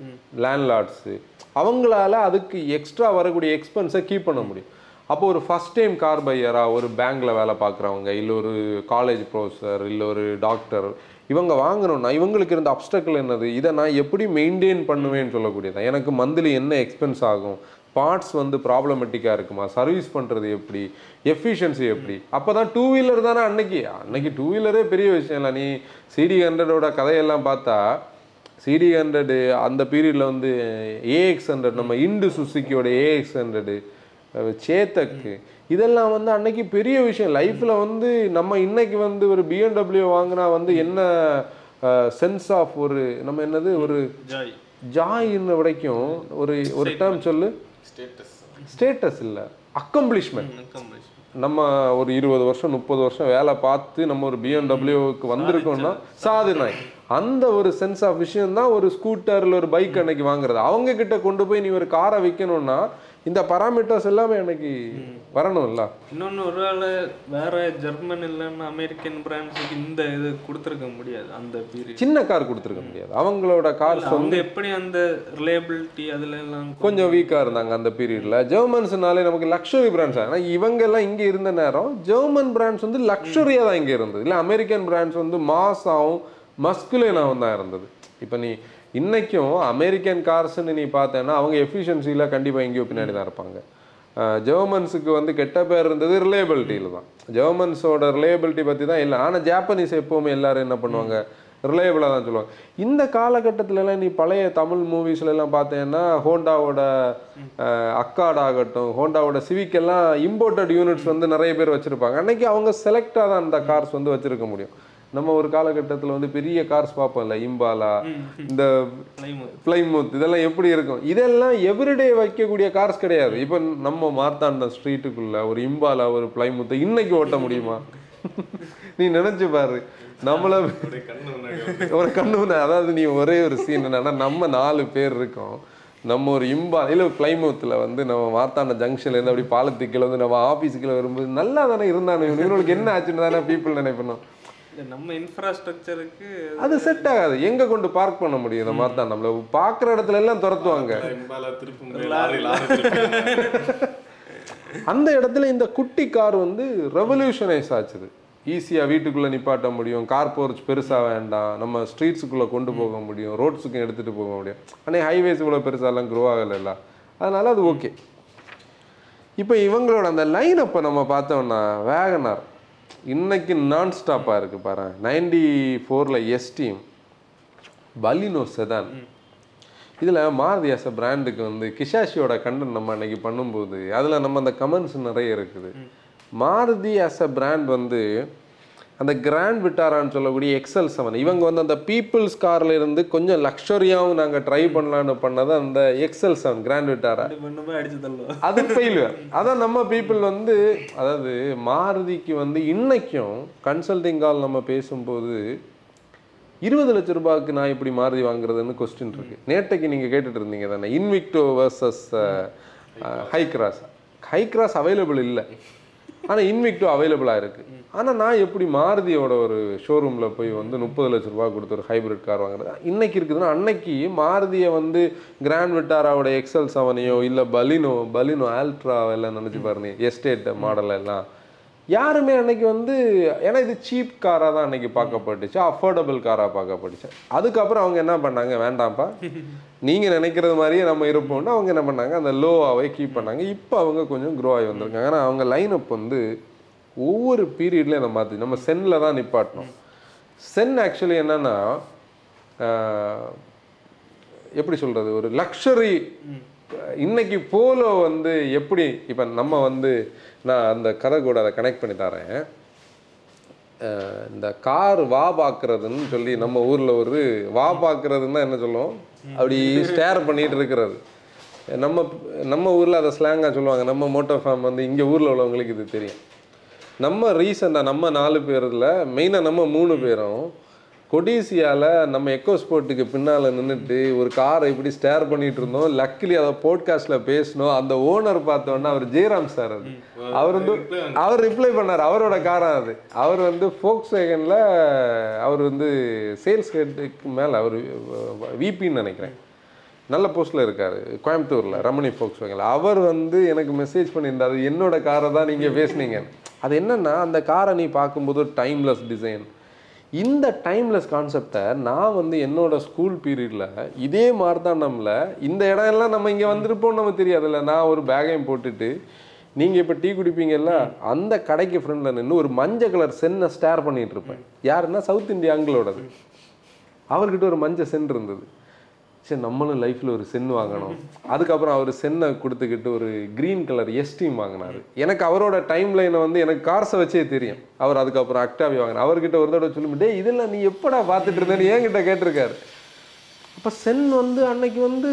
லேண்ட்லார்ட்ஸு அவங்களால அதுக்கு எக்ஸ்ட்ரா வரக்கூடிய எக்ஸ்பென்ஸை கீப் பண்ண முடியும். அப்போ ஒரு ஃபஸ்ட் டைம் கார் பையராக ஒரு பேங்க்கில் வேலை பார்க்குறவங்க இல்லை ஒரு காலேஜ் ப்ரொஃபஸர் இல்லை ஒரு டாக்டர் இவங்க வாங்கணும்னா இவங்களுக்கு இருந்த அப்டக்கல் என்னது? இதை நான் எப்படி மெயின்டைன் பண்ணுவேன்னு சொல்லக்கூடியது? எனக்கு மந்த்லி என்ன எக்ஸ்பென்ஸ் ஆகும்? பார்ட்ஸ் வந்து ப்ராப்ளமெட்டிக்காக இருக்குமா? சர்வீஸ் பண்ணுறது எப்படி? எஃபிஷியன்சி எப்படி? அப்போ தான் டூ வீலர் தானே அன்னைக்கு? அன்னைக்கு டூ வீலரே பெரிய விஷயம் இல்லை. நீ சிடி ஹண்ட்ரடோட கதையெல்லாம் பார்த்தா சிடி ஹண்ட்ரடு அந்த பீரியடில் வந்து ஏஎக்ஸ் ஹண்ட்ரட் நம்ம இண்டு சுசுக்கியோட ஏஎக்ஸ் ஹண்ட்ரடு சேத்தக்கு. இதெல்லாம் வந்து அன்னைக்கு பெரிய விஷயம். லைஃப்பில் வந்து நம்ம இன்னைக்கு வந்து ஒரு பிஎன்டபிள்யூ வாங்கினா வந்து என்ன சென்ஸ் ஆஃப் ஒரு நம்ம என்னது ஒரு ஜாய் ஜாயின்னு வரைக்கும் ஒரு ஒரு டேர்ம் சொல்லு. ஸ்டேட்டஸ் ஸ்டேட்டஸ் இல்லை. அக்கம்ப்ளிஷ்மெண்ட் நம்ம ஒரு இருபது வருஷம் முப்பது வருஷம் வேலை பார்த்து நம்ம ஒரு பிஎன்டபிள்யூக்கு வந்திருக்கோம்னா சாதனை. அந்த ஒரு சென்ஸ் ஆஃப் விஷயம் தான் ஒரு ஸ்கூட்டர்ல ஒரு பைக் அன்னைக்கு வாங்குறது. அவங்க கிட்ட கொண்டு போய் நீ ஒரு காரை விற்கணும்னா இந்த பராமீட்டர்ஸ் எல்லாமே எனக்கு வரணும்ல? இன்னொன்னு ஒருவேளை வேற ஜெர்மன் இல்லைன்னா அமெரிக்கன் பிராண்ட்ஸுக்கு இந்த இது கொடுத்துருக்க முடியாது அந்த பீரியட் சின்ன கார் கொடுத்துருக்க முடியாது. அவங்களோட கார்ஸ் அவங்க எப்படி அந்த ரிலேபிலிட்டி அதுல எல்லாம் கொஞ்சம் வீக்காக இருந்தாங்க அந்த பீரியடில் ஜெர்மன்ஸ்னாலே நமக்கு லக்ஸுரி பிராண்ட்ஸ் ஆனால் இவங்க எல்லாம் இங்கே இருந்த நேரம் ஜெர்மன் பிராண்ட்ஸ் வந்து லக்ஸுரியாக தான் இங்கே இருந்தது. இல்லை அமெரிக்கன் பிராண்ட்ஸ் வந்து மாஸாகவும் மஸ்குலேனாகவும் தான் இருந்தது. இப்போ நீ இன்றைக்கும் அமெரிக்கன் கார்ஸ்னு நீ பார்த்தேன்னா அவங்க எஃபிஷியன்சியில் கண்டிப்பாக எங்கேயோ பின்னாடி தான் இருப்பாங்க. ஜெர்மன்ஸுக்கு வந்து கெட்ட பேர் இருந்தது ரிலேபிலிட்டியில் தான். ஜெர்மன்ஸோட ரிலேபிலிட்டி பற்றி தான் இல்லை. ஆனால் ஜாப்பனீஸ் எப்போவுமே எல்லாரும் என்ன பண்ணுவாங்க? ரிலையபிளாக தான் சொல்லுவாங்க. இந்த காலகட்டத்திலலாம் நீ பழைய தமிழ் மூவிஸ்லலாம் பார்த்தேன்னா ஹோண்டாவோட அக்காட் ஆகட்டும் ஹோண்டாவோட சிவிக் எல்லாம் இம்போர்ட்டட் யூனிட்ஸ் வந்து நிறைய பேர் வச்சுருப்பாங்க. அன்றைக்கி அவங்க செலக்டாக தான் அந்த கார்ஸ் வந்து வச்சுருக்க முடியும். நம்ம ஒரு காலகட்டத்துல வந்து பெரிய கார்ஸ் பார்ப்போம்ல இம்பாலா இந்த Plymouth. பிளைமூத் இதெல்லாம் எப்படி இருக்கும்? இதெல்லாம் எவ்ரிடே வைக்கக்கூடிய கார்ஸ் கிடையாது. இப்போ நம்ம மார்த்தாண்டம் ஸ்ட்ரீட்டுக்குள்ள ஒரு இம்பாலா ஒரு பிளைமூத்தை இன்னைக்கு ஓட்ட முடியுமா? நீ நினைச்சு பாரு. நம்மள ஒரு கண்ணு அதாவது நீ ஒரே ஒரு சீன் என்னன்னா நம்ம நாலு பேர் இருக்கோம். நம்ம ஒரு இம்பா இல்லை பிளைமூத்தில் வந்து நம்ம மார்த்தாண்ட ஜங்ஷன்ல இருந்து அப்படி பாலத்துக்குள்ள வந்து நம்ம ஆஃபீஸுக்குள்ள வரும்போது நல்லா தானே இருந்தானு இவனுக்கு என்ன ஆச்சுன்னு தானே பீப்புள் நினைப்பணும். நம்ம இன்ஃப்ராஸ்ட்ரக்சருக்கு அது செட் ஆகாது. எங்க கொண்டு பார்க் பண்ண முடியும்? இந்த மார்த்தாண்டம் நம்மள பார்க்குற இடத்துல எல்லாம் துரத்துவாங்க. அந்த இடத்துல இந்த குட்டி கார் வந்து ரெவல்யூஷனைஸ் ஆச்சுது. ஈஸியாக வீட்டுக்குள்ளே நிப்பாட்ட முடியும். கார் போர்ச் பெருசாக வேண்டாம். நம்ம ஸ்ட்ரீட்ஸுக்குள்ளே கொண்டு போக முடியும். ரோட்ஸுக்கும் எடுத்துகிட்டு போக முடியும். ஆனால் ஹைவேஸ் இவ்வளோ பெருசாலாம் க்ரோ ஆகலைல்ல? அதனால அது ஓகே இப்போ இவங்களோட அந்த லைன் அப்போ நம்ம பார்த்தோம்னா வேகனார் இன்னைக்கு நான் ஸ்டாப்பாக இருக்குது பாரு நைன்டி ஃபோரில் எஸ்டீம் பலினோ செதான் இதில் மாருதி அஸ் அ பிராண்டுக்கு வந்து கிஷாஷியோட கண்டென்ட் நம்ம அன்னைக்கு பண்ணும்போது அதில் நம்ம அந்த கமெண்ட்ஸ் நிறைய இருக்குது. மாருதி அஸ் அ பிராண்ட் வந்து அந்த கிராண்ட் விட்டாரான்னு சொல்லக்கூடிய எக்ஸல் செவன் இவங்க வந்து அந்த பீப்புள்ஸ் கார்ல இருந்து கொஞ்சம் லக்ஸரியாகவும் நாங்கள் ட்ரை பண்ணலான்னு பண்ணது அந்த எக்ஸல் செவன் கிராண்ட் விட்டாரா? அது ஃபெயிலுவர் அதான் நம்ம பீப்புள் வந்து அதாவது மாருதிக்கு வந்து இன்னைக்கும் கன்சல்டிங் கால் நம்ம பேசும்போது இருபது லட்ச ரூபாய்க்கு நான் எப்படி மாருதி வாங்குறதுன்னு கொஸ்டின் இருக்கு. நேற்றைக்கு நீங்க கேட்டுட்டு இருந்தீங்க தானே? Invicto versus Hycross Hycross available இல்லை. ஆனா இன்விக்டோ அவைலபிளாக இருக்கு. ஆனா நான் எப்படி மாருதியோட ஒரு ஷோரூம்ல போய் வந்து முப்பது லட்ச ரூபாய் கொடுத்து ஒரு ஹைபிரிட் கார் வாங்குறது? இன்னைக்கு இருக்குதுன்னா அன்னைக்கு மாருதியை வந்து கிராண்ட் விட்டாராவோட எக்ஸல் செவனையோ இல்ல பலினோ பலினோ ஆல்ட்ரா எல்லாம் நினைச்சு பாருங்க எஸ்டேட் மாடல் எல்லாம். யாருமே அன்னைக்கு வந்து ஏன்னா இது சீப் காராக தான் அன்னைக்கு பார்க்கப்பட்டுச்சு. அஃபோர்டபுள் காராக பார்க்கப்பட்டுச்சு. அதுக்கப்புறம் அவங்க என்ன பண்ணாங்க? வேண்டாம்ப்பா. நீங்கள் நினைக்கிறது மாதிரியே நம்ம இருப்போம்னு அவங்க என்ன பண்ணாங்க? அந்த லோவாகவே கீப் பண்ணாங்க. இப்போ அவங்க கொஞ்சம் க்ரோ ஆகி வந்திருக்காங்க. ஆனால் அவங்க லைனப் வந்து ஒவ்வொரு பீரியட்லேயும் நம்ம மாற்றி நம்ம சென்னில் தான் நிப்பாட்டணும். சென் ஆக்சுவலி என்னன்னா எப்படி சொல்கிறது ஒரு லக்ஷரி இன்னைக்கு போலோ வந்து எப்படி இப்போ நம்ம வந்து நான் அந்த கதை கூட அதை கனெக்ட் பண்ணி தரேன். இந்த கார் வா பார்க்கறதுன்னு சொல்லி நம்ம ஊரில் ஒரு வா பார்க்கறதுன்னா என்ன சொல்லுவோம்? அப்படி ஸ்டேர் பண்ணிட்டு இருக்கிறது. நம்ம நம்ம ஊரில் அதை ஸ்லாங்காக சொல்லுவாங்க. நம்ம மோட்டோ ஃபார்ம் வந்து இங்கே ஊரில் உள்ளவங்களுக்கு இது தெரியும். நம்ம ரீசெண்டாக நம்ம நாலு பேரில் மெயினாக நம்ம மூணு பேரும் கொடிசியாவில் நம்ம எக்கோ ஸ்போர்ட்டுக்கு பின்னால் நின்றுட்டு ஒரு காரை இப்படி ஸ்டேர் பண்ணிட்டு இருந்தோம். லக்கிலி அதை போட்காஸ்ட்டில் பேசணும் அந்த ஓனர் பார்த்தோன்னா அவர் ஜெயராம் சார் அது. அவர் வந்து அவர் ரிப்ளை பண்ணார். அவரோட காரம் அது. அவர் வந்து ஃபோக்ஸ் வேகனில் அவர் வந்து சேல்ஸ் ஹெட்டுக்கு மேலே அவர் விபின்னு நினைக்கிறேன். நல்ல போஸ்ட்டில் இருக்கார். கோயம்புத்தூரில் ரமணி ஃபோக்ஸ் வேகனில் அவர் வந்து எனக்கு மெசேஜ் பண்ணியிருந்தார். என்னோட காரை தான் நீங்கள் பேசுனீங்க அது என்னன்னா அந்த காரை நீ பார்க்கும்போது டைம்லெஸ் டிசைன் இந்த டைம்லெஸ் கான்செப்டை நான் வந்து என்னோட ஸ்கூல் பீரியடில் இதே மாதிரி தான் நம்மளை இந்த இடம் எல்லாம் நம்ம இங்கே வந்திருப்போம்னு நமக்கு தெரியாதுல்ல. நான் ஒரு பேகையும் போட்டுட்டு நீங்கள் இப்போ டீ குடிப்பீங்கல்ல அந்த கடைக்கு ஃப்ரெண்டில் நின்று ஒரு மஞ்சள் கலர் சென்னை ஸ்டேர் பண்ணிகிட்டு இருப்பேன். யாருன்னா சவுத் இந்தியா அங்கிளோடது. அவர்கிட்ட ஒரு மஞ்சள் சென் இருந்தது. சரி நம்மளும் லைஃப்பில் ஒரு சென் வாங்கணும். அதுக்கப்புறம் அவர் சென்னை கொடுத்துக்கிட்டு ஒரு க்ரீன் கலர் எஸ்டீம் வாங்கினாரு. எனக்கு அவரோட டைம் லைனை வந்து எனக்கு கார்ஸை வச்சே தெரியும். அவர் அதுக்கப்புறம் அக்டாவி வாங்கினார். அவர்கிட்ட ஒரு தடவை சொல்லும் டே இதெல்லாம் நீ எப்படா பார்த்துட்டு இருந்தேன்னு என்கிட்ட கேட்டிருக்காரு. அப்போ சென் வந்து அன்னைக்கு வந்து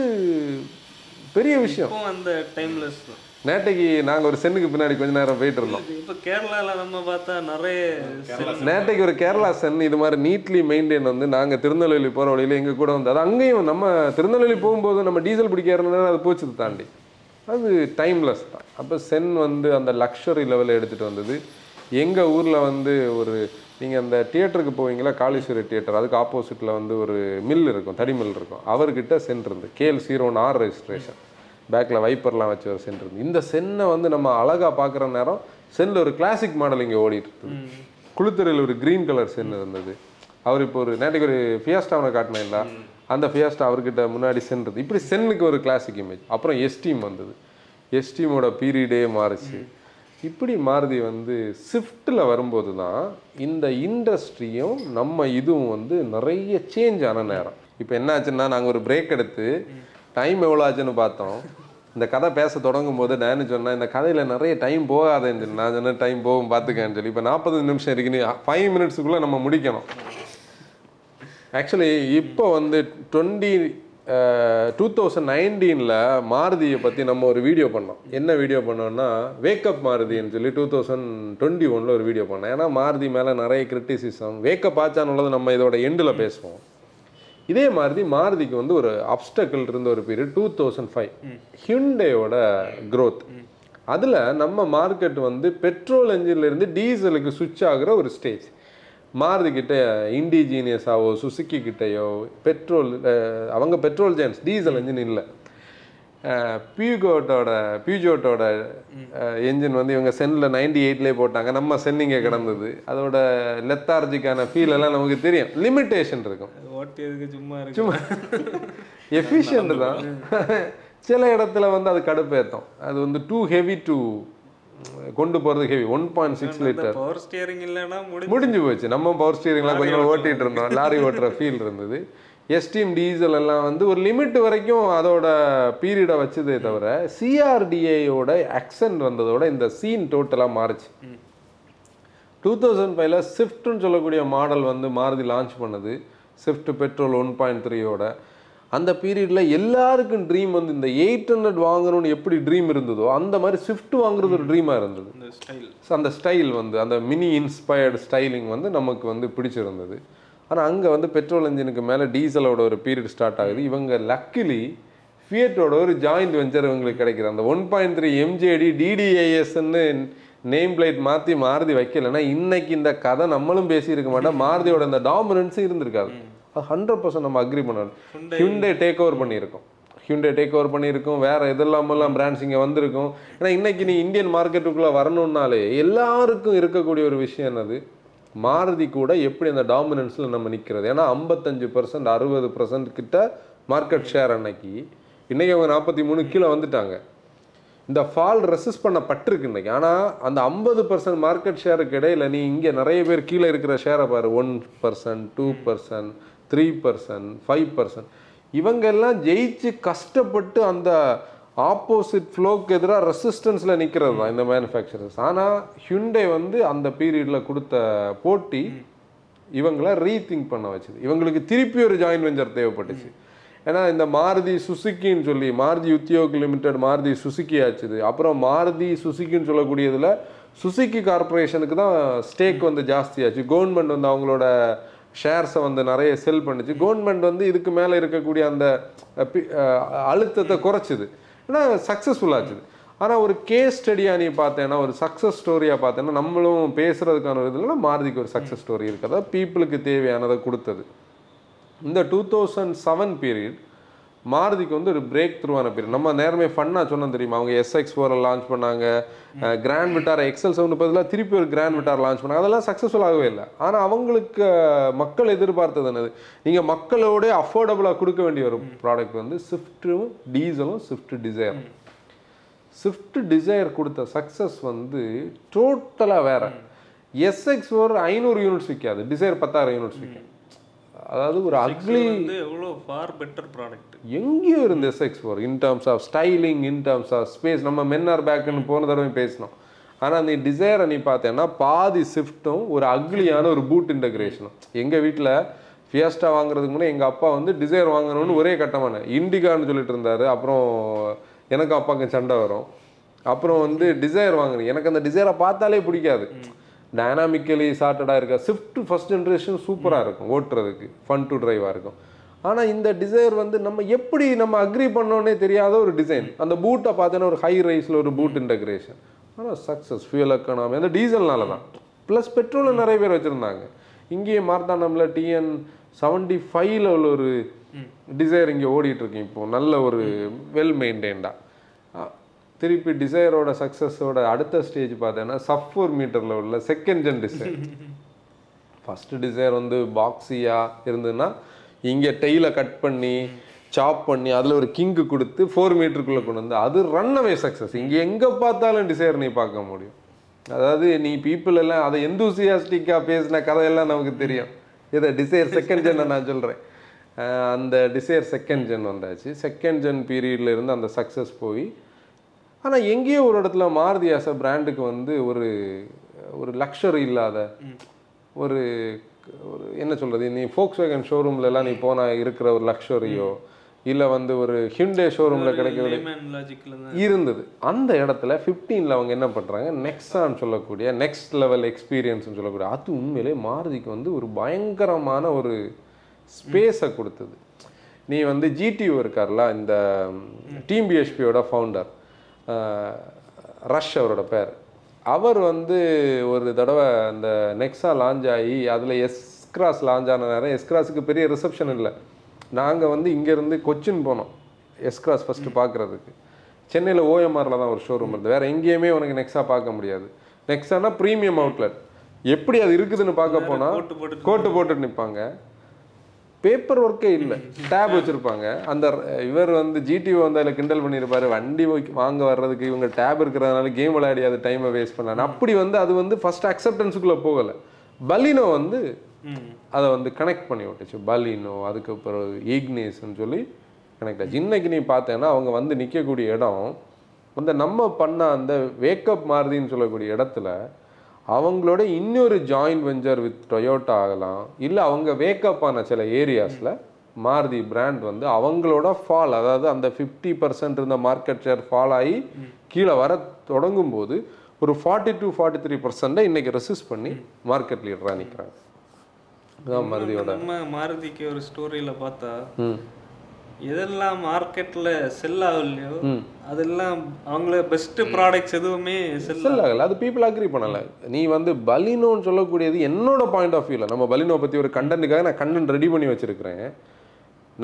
பெரிய விஷயம். அந்த டைம்லெஸ் நேட்டைக்கு நாங்கள் ஒரு சென்னுக்கு பின்னாடி கொஞ்ச நேரம் போயிட்டு இருந்தோம். இப்போ கேரளால நம்ம பார்த்தா நிறைய நேட்டைக்கு ஒரு கேரளா சென் இது மாதிரி நீட்லி மெயின்டைன் வந்து நாங்கள் திருநெல்வேலி போகிற வழியில எங்கள் கூட வந்து அது அங்கேயும் நம்ம திருநெல்வேலி போகும்போது நம்ம டீசல் பிடிக்கிறதுனால அது போச்சுது தாண்டி. அது டைம்லெஸ் தான். அப்போ சென் வந்து அந்த லக்ஸரி லெவலில் எடுத்துகிட்டு வந்தது. எங்கள் ஊரில் வந்து ஒரு நீங்கள் அந்த தியேட்டருக்கு போவீங்களா காளீஸ்வரி தியேட்டர் அதுக்கு ஆப்போசிட்டில் வந்து ஒரு மில் இருக்கும் தடி மில் இருக்கும். அவர்கிட்ட சென் இருந்து கேஎல் சீரோன் ஆர் ரெஜிஸ்ட்ரேஷன் பேக்கில் வைப்பர்லாம் வச்சு ஒரு சென் இருந்து. இந்த சென்னை வந்து நம்ம அழகாக பார்க்குற நேரம் சென்னில் ஒரு கிளாசிக் மாடல் இங்கே ஓடிட்டு இருக்குது. குளுத்துறையில் ஒரு க்ரீன் கலர் சென் இருந்தது. அவர் இப்போ ஒரு நேற்றுக்கு ஒரு ஃபியாஸ்டாவை காட்டினேன்ல அந்த ஃபியாஸ்டா அவர்கிட்ட முன்னாடி சென்றது இப்படி சென்னுக்கு ஒரு கிளாசிக் இமேஜ் அப்புறம் எஸ்டீம் வந்தது. எஸ்டீமோட பீரியடே மாறுச்சு. இப்படி மாருதி வந்து ஸ்விஃப்ட்டில் வரும்போது தான் இந்த இண்டஸ்ட்ரியும் நம்ம இதுவும் வந்து நிறைய சேஞ்ச் ஆன நேரம். இப்போ என்ன ஆச்சுன்னா நாங்கள் ஒரு பிரேக் எடுத்து டைம் எவ்வளோ ஆச்சுன்னு பார்த்தோம். இந்த கதை பேச தொடங்கும் போது நான் சொன்னேன் இந்த கதையில் நிறைய டைம் போகாதேன்னு சொல்லி நான் சொன்னேன் டைம் போகும் பார்த்துக்கேன்னு சொல்லி இப்போ நாற்பது நிமிஷம் இருக்குன்னு ஃபைவ் மினிட்ஸுக்குள்ளே நம்ம முடிக்கணும். ஆக்சுவலி இப்போ வந்து டுவெண்ட்டி டூ தௌசண்ட் நைன்டீனில் மாருதியை பற்றி நம்ம ஒரு வீடியோ பண்ணோம். என்ன வீடியோ பண்ணோம்னா வேக்கப் மாருதின்னு சொல்லி டூ தௌசண்ட் டுவெண்ட்டி ஒனில் ஒரு வீடியோ பண்ணோம். ஏன்னா மாருதி மேலே நிறைய கிரிட்டிசிசம் வேக்கப் ஆச்சானுள்ளது நம்ம இதோட எண்டில் பேசுவோம். இதே மாதிரி மாருதிக்கு வந்து ஒரு அப்டக்கிள் இருந்த ஒரு பீரியட் டூ தௌசண்ட் ஃபைவ் ஹியூண்டேயோட க்ரோத் அதில் நம்ம மார்க்கெட் வந்து பெட்ரோல் இருந்து டீசலுக்கு சுவிட்ச் ஆகுற ஒரு ஸ்டேஜ் மாருதி கிட்ட இண்டிஜீனியஸாவோ சுசுக்கி கிட்டயோ பெட்ரோல் அவங்க பெட்ரோல் ஜென்ஸ் டீசல் என்ஜின் இல்லை. பியூகோட்டோட பியூஜோட்டோட என்ஜின் வந்து இவங்க சென்னில் நைன்டி எயிட்லேயே போட்டாங்க. நம்ம சென்னிங்கே கிடந்தது. அதோட லெத்தார்ஜிக்கான ஃபீல் எல்லாம் நமக்கு தெரியும். லிமிட்டேஷன் இருக்கும். ஓட்டியதுக்கு சும்மா இருக்கு? எஃபிஷியன்ட் தான். சில இடத்துல வந்து அது கடுப்பேற்றும் அது வந்து டூ ஹெவி டு கொண்டு போகிறது heavy one point six litre power steering இல்லைன்னா முடி முடிஞ்சு போச்சு. நம்ம பவர் ஸ்டீரிங்லாம் கொஞ்சம் நாள் ஓட்டிட்டு இருந்தோம். லாரி ஓட்டுற ஃபீல் இருந்தது. எஸ்டீம் டீசல் எல்லாம் வந்து ஒரு லிமிட் வரைக்கும் அதோட பீரியடை வச்சதே தவிர சிஆர்டிஏயோட அக்சென்ட் வந்ததோட இந்த சீன் டோட்டலாக மாறுச்சு. டூ தௌசண்ட் ஃபைவ்ல ஸ்விஃப்ட்னு சொல்லக்கூடிய மாடல் வந்து மாருதி லான்ச் பண்ணது. ஸ்விஃப்ட் பெட்ரோல் ஒன் பாயிண்ட் த்ரீயோட அந்த பீரியடில் எல்லாருக்கும் ட்ரீம் வந்து இந்த எயிட் ஹண்ட்ரட் வாங்கணும்னு எப்படி ட்ரீம் இருந்ததோ அந்த மாதிரி ஸ்விஃப்ட் வாங்குறது ஒரு ட்ரீமாக இருந்தது. இந்த ஸ்டைல் அந்த ஸ்டைல் வந்து அந்த மினி இன்ஸ்பயர்டு ஸ்டைலிங் வந்து நமக்கு வந்து பிடிச்சிருந்தது. ஆனால் அங்கே வந்து பெட்ரோல் இன்ஜினுக்கு மேலே டீசலோட ஒரு பீரியட் ஸ்டார்ட் ஆகுது. இவங்க லக்கிலி ஃபியட்டோட ஒரு ஜாயிண்ட் வெஞ்சர் இவங்களுக்கு கிடைக்குது. அந்த ஒன் பாயிண்ட் த்ரீ எம்ஜேடி டிடிஐஎஸ்ன்னு நேம் பிளேட் மாற்றி மாருதி வைக்கலைன்னா இன்னைக்கு இந்த கதை நம்மளும் பேசியிருக்க மாட்டோம். மாருதியோட அந்த டாமினன்ஸும் இருந்திருக்காது. அது ஹண்ட்ரட் பர்சன்ட் நம்ம அக்ரி பண்ணணும் ஹியூண்டே டேக் ஓவர் பண்ணியிருக்கோம். ஹியூண்டே டேக் ஓவர் பண்ணியிருக்கோம். வேற எதெல்லாமெல்லாம் பிராண்ட்ஸ் இங்கே வந்திருக்கும். ஏன்னா இன்னைக்கு நீ இந்தியன் மார்க்கெட்டுக்குள்ளே வரணும்னாலே எல்லாருக்கும் இருக்கக்கூடிய ஒரு விஷயம் என்னது? மாருதி கூட எப்படி அந்த டாமினன்ஸில் நம்ம நிற்கிறது ஏன்னா ஐம்பத்தஞ்சு பர்சன்ட் அறுபது பர்சன்ட் கிட்ட மார்க்கெட் ஷேர் அன்னைக்கு. இன்றைக்கி அவங்க நாற்பத்தி மூணு கீழே வந்துட்டாங்க. இந்த ஃபால் ரெசிஸ்ட் பண்ண பட்டிருக்கு இன்னைக்கு. ஆனால் அந்த ஐம்பது பர்சன்ட் மார்க்கெட் ஷேருக்கு இடையில் நீ இங்கே நிறைய பேர் கீழே இருக்கிற ஷேரை பாரு. One percent two percent three percent five percent இவங்கெல்லாம் ஜெயிச்சு கஷ்டப்பட்டு அந்த ஆப்போசிட் ஃப்ளோக்கு எதிராக ரெசிஸ்டன்ஸில் நிற்கிறது தான் இந்த மேனுஃபேக்சரர்ஸ் ஆனால் ஹியுண்டே வந்து அந்த பீரியடில் கொடுத்த போட்டி இவங்களை ரீதிங்க் பண்ண வச்சுது. இவங்களுக்கு திருப்பி ஒரு ஜாயின் வெஞ்சர் தேவைப்பட்டுச்சு. ஏன்னா இந்த மாருதி சுசுக்கின்னு சொல்லி மாருதி உத்தியோக் லிமிடெட் மாருதி சுசுக்கி ஆச்சுது. அப்புறம் மாருதி சுசுக்கின்னு சொல்லக்கூடியதில் சுசுக்கி கார்ப்பரேஷனுக்கு தான் ஸ்டேக் வந்து ஜாஸ்தியாச்சு. கவர்மெண்ட் வந்து அவங்களோட ஷேர்ஸை வந்து நிறைய செல் பண்ணுச்சு. கவர்மெண்ட் வந்து இதுக்கு மேலே இருக்கக்கூடிய அந்த பி- அழுத்தத்தை குறைச்சிது. ஏன்னா சக்ஸஸ்ஃபுல் ஆச்சு. ஆனால் ஒரு கேஸ் ஸ்டடியாக நீ பார்த்தேன்னா ஒரு சக்ஸஸ் ஸ்டோரியாக பார்த்தேன்னா நம்மளும் பேசுகிறதுக்கான ஒரு இதில் மாருதிக்கு ஒரு சக்ஸஸ் ஸ்டோரி இருக்குது அதாவது பீப்புளுக்கு தேவையானதை கொடுத்தது. இந்த டூ தௌசண்ட் செவன் பீரியட் மாருதிக்கு வந்து ஒரு பிரேக் த்ரூவான பீரியட் நம்ம நேரமே ஃபன்னாக சொன்னோம் தெரியுமா? அவங்க எஸ்எக்ஸ் ஃபோரை லான்ச் பண்ணாங்க. கிராண்ட் விட்டார் எக்ஸல் செவன் பதிலாக திருப்பி ஒரு கிராண்ட் விட்டார் லான்ச் பண்ணாங்க. அதெல்லாம் சக்ஸஸ்ஃபுல் ஆகவே இல்லை. ஆனால் அவங்களுக்கு மக்கள் எதிர்பார்த்தது என்னது? நீங்கள் மக்களோட அஃபோர்டபுளாக கொடுக்க வேண்டிய ஒரு ப்ராடக்ட் வந்து ஸ்விஃப்ட்டும் டீசலும் ஸ்விஃப்ட் டிசைர் ஸ்விஃப்ட் டிசைர் கொடுத்த சக்ஸஸ் வந்து டோட்டலாக வேற. எஸ்எக்ஸ் ஃபோர் ஐநூறு யூனிட்ஸ் விற்காது டிசைர் பத்தாயிரம் யூனிட்ஸ் விற்கும் அதாவது ஒரு அக்லி எவ்வளோ ஃபார் பெட்டர் ப்ராடக்ட் எங்கேயோ இருந்து SX four in terms of styling in terms of space நம்ம மென்ஆர் பேக்குன்னு போன தடவை பேசினோம். ஆனால் நீ டிசைரை நீ பார்த்தேன்னா பாதி ஸ்விஃப்ட்டும் ஒரு அக்லியான ஒரு பூட் இன்டகிரேஷனும் எங்கள் வீட்டில் ஃபியஸ்டா வாங்குறதுக்கு முன்னே எங்கள் அப்பா வந்து டிசைர் வாங்கணும்னு ஒரே கட்டமான இண்டிகான்னு சொல்லிட்டு இருந்தாரு. அப்புறம் எனக்கும் அப்பாவுக்கும் சண்டை வரும். அப்புறம் வந்து டிசைர் வாங்குறேன். எனக்கு அந்த டிசைரை பார்த்தாலே பிடிக்காது. டைனாமிக்கலி சார்ட்டடாக இருக்க ஸ்விஃப்ட் ஃபர்ஸ்ட் ஜென்ரேஷன் சூப்பராக இருக்கும் ஓட்டுறதுக்கு ஃபன் டு டிரைவாக இருக்கும். ஆனால் இந்த டிசைர் வந்து நம்ம எப்படி நம்ம அக்ரி பண்ணோன்னே தெரியாத ஒரு டிசைன் அந்த பூட்டை பார்த்தோன்னா ஒரு ஹை ரைஸில் ஒரு பூட் இன்டகிரேஷன் ஆனால் சக்ஸஸ் ஃபியூல் எக்கனாமி அந்த டீசல்னால தான். ப்ளஸ் பெட்ரோலில் நிறைய பேர் வச்சுருந்தாங்க. இங்கேயே மார்த்தாண்டமில் டிஎன் செவன்டி ஃபைவ்ல உள்ள ஒரு டிசைர் இங்கே ஓடிட்டு இருக்கு இப்போ. நல்ல ஒரு வெல் மெயின்டைன்டாக திருப்பி டிசைரோட சக்ஸஸோட அடுத்த ஸ்டேஜ் பார்த்தேன்னா சஃபோர் மீட்டரில் உள்ள second gen Dzire first Dzire வந்து பாக்ஸியாக இருந்ததுன்னா இங்கே டெய்லை கட் பண்ணி சாப் பண்ணி அதில் ஒரு கிங்கு கொடுத்து ஃபோர் மீட்டருக்குள்ளே கொண்டு வந்து அது ரன் அவே சக்ஸஸ் இங்கே எங்கே பார்த்தாலும் டிசைர் நீ பார்க்க முடியும். அதாவது நீ பீப்புள் எல்லாம் அதை எந்தூசியாஸ்டிக்காக பேசின கதையெல்லாம் நமக்கு தெரியும். இதை டிசைர் செகண்ட் ஜென்னை நான் சொல்கிறேன் அந்த டிசைர் செகண்ட் ஜென் வந்தாச்சு. செகண்ட் ஜென் பீரியட்லேருந்து அந்த சக்ஸஸ் போய் ஆனால் எங்கேயோ ஒரு இடத்துல மாருதி ஆச பிராண்டுக்கு வந்து ஒரு ஒரு லக்ஷரி இல்லாத ஒரு ஒரு என்ன சொல்கிறது நீ ஃபோக்ஸ் வேகன் ஷோரூம்லலாம் நீ போனால் இருக்கிற ஒரு லக்ஷரியோ இல்லை வந்து ஒரு ஹிண்டே ஷோரூமில் தான் இருந்தது. அந்த இடத்துல 15ல அவங்க என்ன பண்ணுறாங்க நெக்ஸான்னு சொல்லக்கூடிய நெக்ஸ்ட் லெவல் எக்ஸ்பீரியன்ஸ்னு சொல்லக்கூடிய அது உண்மையிலே மாருதிக்கு வந்து ஒரு பயங்கரமான ஒரு ஸ்பேஸை கொடுத்தது. நீ வந்து ஜிடிஓ இருக்கார்ல இந்த டீம் பிஹெச்பியோட ஃபவுண்டர் ரஷ் அவரோட பேர். அவர் வந்து ஒரு தடவை அந்த நெக்ஸா லான்ச் ஆகி அதில் எஸ் கிராஸ் லான்ச் ஆன நேரம் எஸ் கிராஸுக்கு பெரிய ரிசப்ஷன் இல்லை. நாங்கள் வந்து இங்கேருந்து கொச்சின் போனோம் எஸ் கிராஸ் ஃபஸ்ட்டு பார்க்குறதுக்கு சென்னையில் ஓஎம்ஆரில் தான் ஒரு ஷோரூம் இருந்தது. வேறு எங்கேயுமே உனக்கு நெக்ஸா பார்க்க முடியாது. நெக்ஸானா ப்ரீமியம் அவுட்லெட் எப்படி அது இருக்குதுன்னு பார்க்க போனால் கோட்டு போட்டு கோட்டு போட்டுட்டு நிற்பாங்க பேப்பர் ஒர்க்கே இல்லை. டேப் வச்சுருப்பாங்க. அந்த இவர் வந்து ஜிடிஓ வந்து அதில் கிண்டல் பண்ணியிருப்பாரு வண்டி வாங்க வர்றதுக்கு இவங்க டேப் இருக்கிறதுனால கேம் விளையாடி அது டைமை வேஸ்ட் பண்ணலாம் அப்படி வந்து அது வந்து ஃபர்ஸ்ட் அக்செப்டன்ஸுக்குள்ளே போகலை. பலினோ வந்து அதை வந்து கனெக்ட் பண்ணி விட்டுச்சு. பலினோ அதுக்கப்புறம் ஈக்னேஸ்ன்னு சொல்லி கனெக்ட் ஆச்சு. இன்னைக்கு நீ பார்த்தேன்னா அவங்க வந்து நிற்கக்கூடிய இடம் அந்த நம்ம பண்ண அந்த வேக்கப் மாருதின்னு சொல்லக்கூடிய இடத்துல அவங்களோட இன்னொரு ஜாயின்ட் வெஞ்சர் வித் டொயோட்டா ஆகலாம். இல்லை அவங்க வேக்கப் ஆன சில ஏரியாஸில் மாருதி பிராண்ட் வந்து அவங்களோட ஃபால் அதாவது அந்த ஃபிஃப்டி பர்சன்ட் இருந்த மார்க்கெட் ஷேர் ஃபால் ஆகி கீழே வர தொடங்கும் போது ஒரு ஃபார்ட்டி டு ஃபார்ட்டி த்ரீ பர்சன்ட்டை இன்னைக்கு ரெசிஸ்ட் பண்ணி மார்க்கெட் லீடராக நிற்கிறாங்க இதுதான் மாருதியோட நம்ம மாருதிக்கு ஒரு ஸ்டோரியில பார்த்தா எதெல்லாம் மார்க்கெட்ல செல் ஆகலையோ அதெல்லாம் அவங்கள பெஸ்ட் ப்ராடக்ட்ஸ் எதுவுமே செல் ஆகல. அது பீப்புள் அக்ரி பண்ணல. நீ வந்து பலினோன்னு சொல்லக்கூடியது என்னோட பாயிண்ட் ஆஃப் வியூவில் நம்ம பலினோ பற்றி ஒரு கண்டென்ட்டுக்காக நான் கண்டென்ட் ரெடி பண்ணி வச்சிருக்கிறேன்.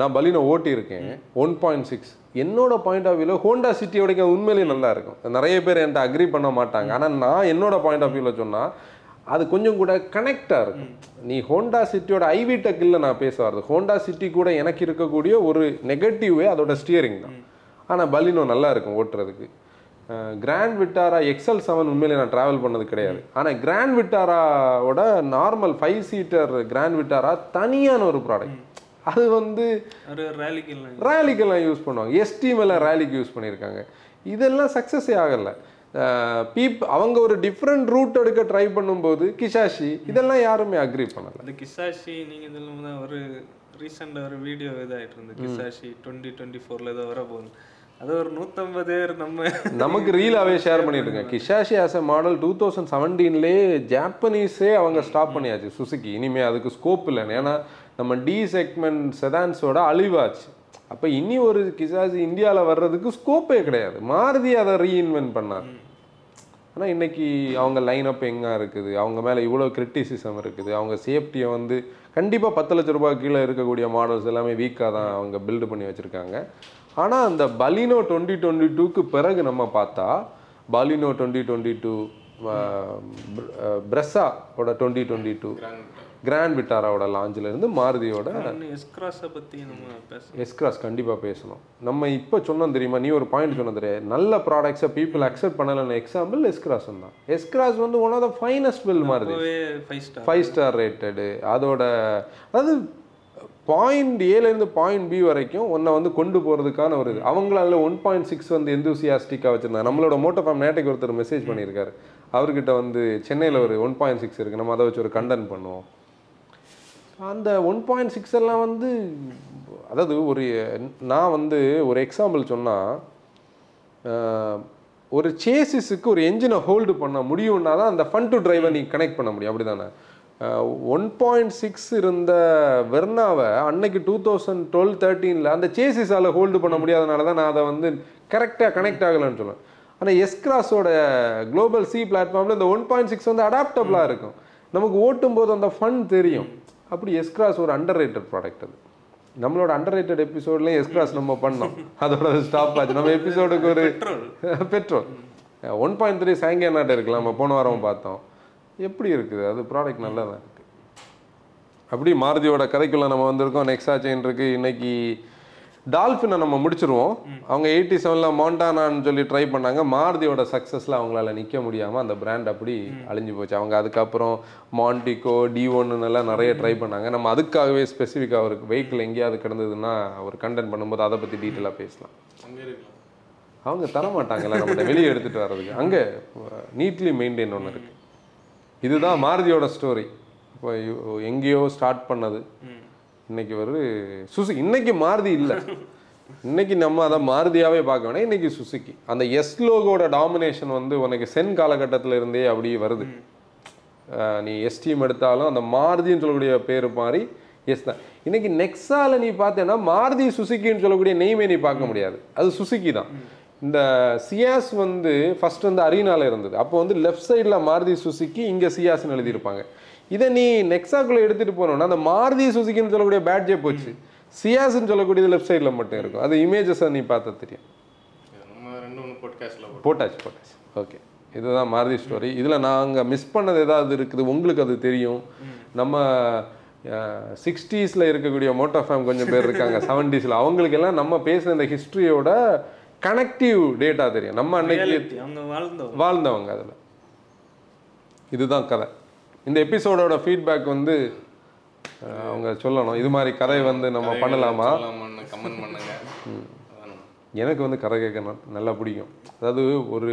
நான் பலினோ ஓட்டி இருக்கேன் ஒன் பாயிண்ட் சிக்ஸ் என்னோட பாயிண்ட் ஆஃப் வியூவில் ஹோண்டா சிட்டியோட உண்மையிலேயே நல்லா இருக்கும். நிறைய பேர் என்கிட்ட அக்ரி பண்ண மாட்டாங்க. ஆனால் நான் என்னோட பாயிண்ட் ஆஃப் வியூவில் சொன்னால் அது கொஞ்சம் கூட கனெக்டாக இருக்கும். நீ ஹோண்டா சிட்டியோட ஐவி டெக்கில் நான் பேச வர்றது. ஹோண்டா சிட்டி கூட எனக்கு இருக்கக்கூடிய ஒரு நெகட்டிவே அதோட ஸ்டியரிங் தான். ஆனால் பலினோ நல்லா இருக்கும் ஓட்டுறதுக்கு. கிராண்ட் விட்டாரா எக்ஸல் செவன் உண்மையிலே நான் ட்ராவல் பண்ணது கிடையாது. ஆனால் Grand விட்டாராவோட normal five seater Grand Vitara தனியான ஒரு ப்ராடக்ட் அது வந்து ரேலிக்கெல்லாம் யூஸ் பண்ணுவாங்க. எஸ்டி மேலே ரேலிக்கு யூஸ் பண்ணியிருக்காங்க. இதெல்லாம் சக்ஸஸே ஆகலை. பீப் அவங்க ஒரு டிஃப்ரெண்ட் ரூட் எடுக்க ட்ரை பண்ணும்போது கிஷாஷி இதெல்லாம் யாருமே அக்ரி பண்ணலை. அந்த கிசாஷி நீங்க இதெல்லாம் தான் ஒரு ரீசெண்டாக ஒரு வீடியோ இதாயிட்டு இருந்தது. கிசாஷி டுவெண்ட்டி டுவெண்ட்டி ஃபோரில் ஏதோ வர போகுது அது ஒரு நூற்றம்பது பேர் நம்ம நமக்கு ரீலாவே ஷேர் பண்ணிட்டு இருக்கேன் Kizashi as a model two thousand செவன்டீன்லேயே ஜாப்பனீஸே அவங்க ஸ்டாப் பண்ணியாச்சு சுசுகி இனிமே அதுக்கு ஸ்கோப் இல்லைன்னு. ஏன்னா நம்ம டி செக்மெண்ட் செதான்ஸோட அழிவாச்சு. அப்போ இனி ஒரு கிஷாஷி இந்தியாவில் வர்றதுக்கு ஸ்கோப்பே கிடையாது. மாருதி அதை ரீஇன்வென்ட் பண்ணார் ஆனால் இன்றைக்கி அவங்க லைனப் எங்கே இருக்குது? அவங்க மேலே இவ்வளோ கிரிட்டிசிசம் இருக்குது. அவங்க சேஃப்டியை வந்து கண்டிப்பாக பத்து லட்ச ரூபாய் கீழே இருக்கக்கூடிய மாடல்ஸ் எல்லாமே வீக்காக தான் அவங்க பில்டு பண்ணி வச்சுருக்காங்க. ஆனால் அந்த பலினோ டுவெண்ட்டி டுவெண்ட்டி டூக்கு பிறகு நம்ம பார்த்தா பலினோ டுவெண்ட்டி டுவெண்ட்டி டூ பிரெஸ்ஸாவோட டுவெண்ட்டி டுவெண்ட்டி டூ கிராண்ட் விட்டாராவோட லாஞ்சில் இருந்து மாருதியோட எஸ்கிராஸை பற்றி நம்ம பேச எஸ்கிராஸ் கண்டிப்பாக பேசணும். நம்ம இப்போ சொன்னோம் தெரியுமா? நீ ஒரு பாயிண்ட் சொன்ன தெரியாது. நல்ல ப்ராடக்ட்ஸை பீப்புள் அக்செப்ட் பண்ணலன்னு எக்ஸாம்பிள் எஸ்கிராஸ் தான். எஸ்கிராஸ் வந்து one of the finest build மாறுது five star five star rated அதோட அதாவது பாயிண்ட் ஏலேருந்து பாயிண்ட் பி வரைக்கும் உன்னை வந்து கொண்டு போகிறதுக்கான ஒரு இது. அவங்களால ஒன் பாயிண்ட் சிக்ஸ் வந்து எந்தூசியாஸ்டிக்காக வச்சுருந்தாங்க நம்மளோட மோட்டோ ஃபார்ம் நேட்டைக்கு ஒருத்தர் மெசேஜ் பண்ணியிருக்காரு. அவர்கிட்ட வந்து சென்னையில் ஒரு ஒன் பாயிண்ட் சிக்ஸ் இருக்குது நம்ம அதை வச்சு ஒரு கண்டென்ட் பண்ணுவோம். அந்த ஒன் பாயிண்ட் சிக்ஸ் எல்லாம் வந்து அதாவது ஒரு நான் வந்து ஒரு எக்ஸாம்பிள் சொன்னால் ஒரு சேசிஸுக்கு ஒரு என்ஜினை ஹோல்டு பண்ண முடியும்னா தான் அந்த ஃபன் டு டிரைவை நீ கனெக்ட் பண்ண முடியும். அப்படி தானே ஒன் பாயிண்ட் சிக்ஸ் இருந்த வெர்னாவை அன்னைக்கு டூ தௌசண்ட் டுவெல் தேர்ட்டீனில் அந்த சேசிஸால் ஹோல்டு பண்ண முடியாதனால தான் நான் அதை வந்து கரெக்டாக கனெக்ட் ஆகலைன்னு சொல்லுவேன் ஆனால் எஸ்கிராஸோட குளோபல் சி பிளாட்ஃபார்மில் இந்த ஒன் பாயிண்ட் சிக்ஸ் வந்து அடாப்டபுளாக இருக்கும். நமக்கு ஓட்டும் போது அந்த ஃபன் தெரியும். அப்படி எஸ்கிராஸ் ஒரு அண்டர் ரேட்டட் ப்ராடக்ட் அது. நம்மளோட அண்டர் ரேட்டட் எபிசோட்லேயும் எஸ்கிராஸ் நம்ம பண்ணோம். அதோட ஸ்டாப் ஆச்சு. நம்ம எபிசோடுக்கு ஒரு பெட்ரோல். ஒன் பாயிண்ட் த்ரீ சாங்கியானாட்ட இருக்கலாம் நம்ம போன வாரம் பார்த்தோம். எப்படி இருக்குது? அது ப்ராடக்ட் நல்லா தான் இருக்குது அப்படி மாருதியோட கதைக்குள்ள நம்ம வந்திருக்கோம். நெக்ஸா செயின் இருக்கு. இன்னைக்கு டால்ஃபினை நம்ம முடிச்சிருவோம். அவங்க எயிட்டி செவனில் மாண்டானான்னு சொல்லி ட்ரை பண்ணாங்க. மாருதியோட சக்ஸஸில் அவங்களால நிற்க முடியாமல் அந்த பிராண்ட் அப்படி அழிஞ்சு போச்சு. அவங்க அதுக்கப்புறம் மாண்டிகோ டி எல்லாம் நிறைய ட்ரை பண்ணாங்க. நம்ம அதுக்காகவே ஸ்பெசிஃபிக்காக ஒரு வெஹிக்கிள் எங்கேயாவது கிடந்ததுன்னா ஒரு கண்டென்ட் பண்ணும்போது அதை பற்றி டீட்டெயிலாக பேசலாம். அவங்க தர மாட்டாங்கல்ல நம்மகிட்ட வெளியே எடுத்துகிட்டு வர்றதுக்கு. அங்கே நீட்லி மெயின்டைன் ஒன்று இருக்குது இதுதான் மாருதியோட ஸ்டோரி இப்போ எங்கேயோ ஸ்டார்ட் பண்ணது. இன்னைக்கு ஒரு சுசு இன்னைக்கு மாருதி இல்லை. இன்னைக்கு நம்ம அதை மாருதியாவே பார்க்க வேணாம். இன்னைக்கு சுசுக்கி அந்த எஸ் லோகோட டாமினேஷன் வந்து உனக்கு சென் காலகட்டத்துல இருந்தே அப்படியே வருது. நீ எஸ்டிஎம் எடுத்தாலும் அந்த மாருதின்னு சொல்லக்கூடிய பேர் மாதிரி எஸ் தான். இன்னைக்கு நெக்ஸால நீ பார்த்தேன்னா மாருதி சுசுக்கின்னு சொல்லக்கூடிய நெய்மே நீ பார்க்க முடியாது. அது சுசுக்கி தான். இந்த சியாஸ் வந்து ஃபர்ஸ்ட் வந்து அரீனால இருந்தது. அப்போ வந்து லெஃப்ட் சைடில் மாருதி சுசுக்கி இங்கே சியாஸ்னு எழுதியிருப்பாங்க. இதை நீ நெக்ஸாக்குள்ளே எடுத்துகிட்டு போனோம்னா அந்த மாருதி சுசுக்கின்னு சொல்லக்கூடிய பேட்ஜே போச்சு. சியாஸ்ன்னு சொல்லக்கூடியது லெஃப்ட் சைடில் மட்டும் இருக்கும். அது இமேஜஸை நீ பார்த்தா தெரியும். போட்டாச்சு போட்டாச்சு. ஓகே இதுதான் மாருதி ஸ்டோரி இதில் நாங்கள் மிஸ் பண்ணது ஏதாவது இருக்குது? உங்களுக்கு அது தெரியும். நம்ம சிக்ஸ்டீஸில் இருக்கக்கூடிய மோட்டோ ஃபேம் கொஞ்சம் பேர் இருக்காங்க. செவன்டீஸில் அவங்களுக்கெல்லாம் நம்ம பேசுன இந்த ஹிஸ்ட்ரியோட கனெக்டிவ் டேட்டா தெரியும். நம்ம அன்னைக்கு வாழ்ந்தவங்க அதில். இதுதான் கதை. இந்த எபிசோடோட ஃபீட்பேக் வந்து அவங்க சொல்லணும். இது மாதிரி கதை வந்து நம்ம பண்ணலாமா? கமெண்ட் பண்ணுங்க. எனக்கு வந்து கதை கேட்க நல்லா பிடிக்கும். அதாவது ஒரு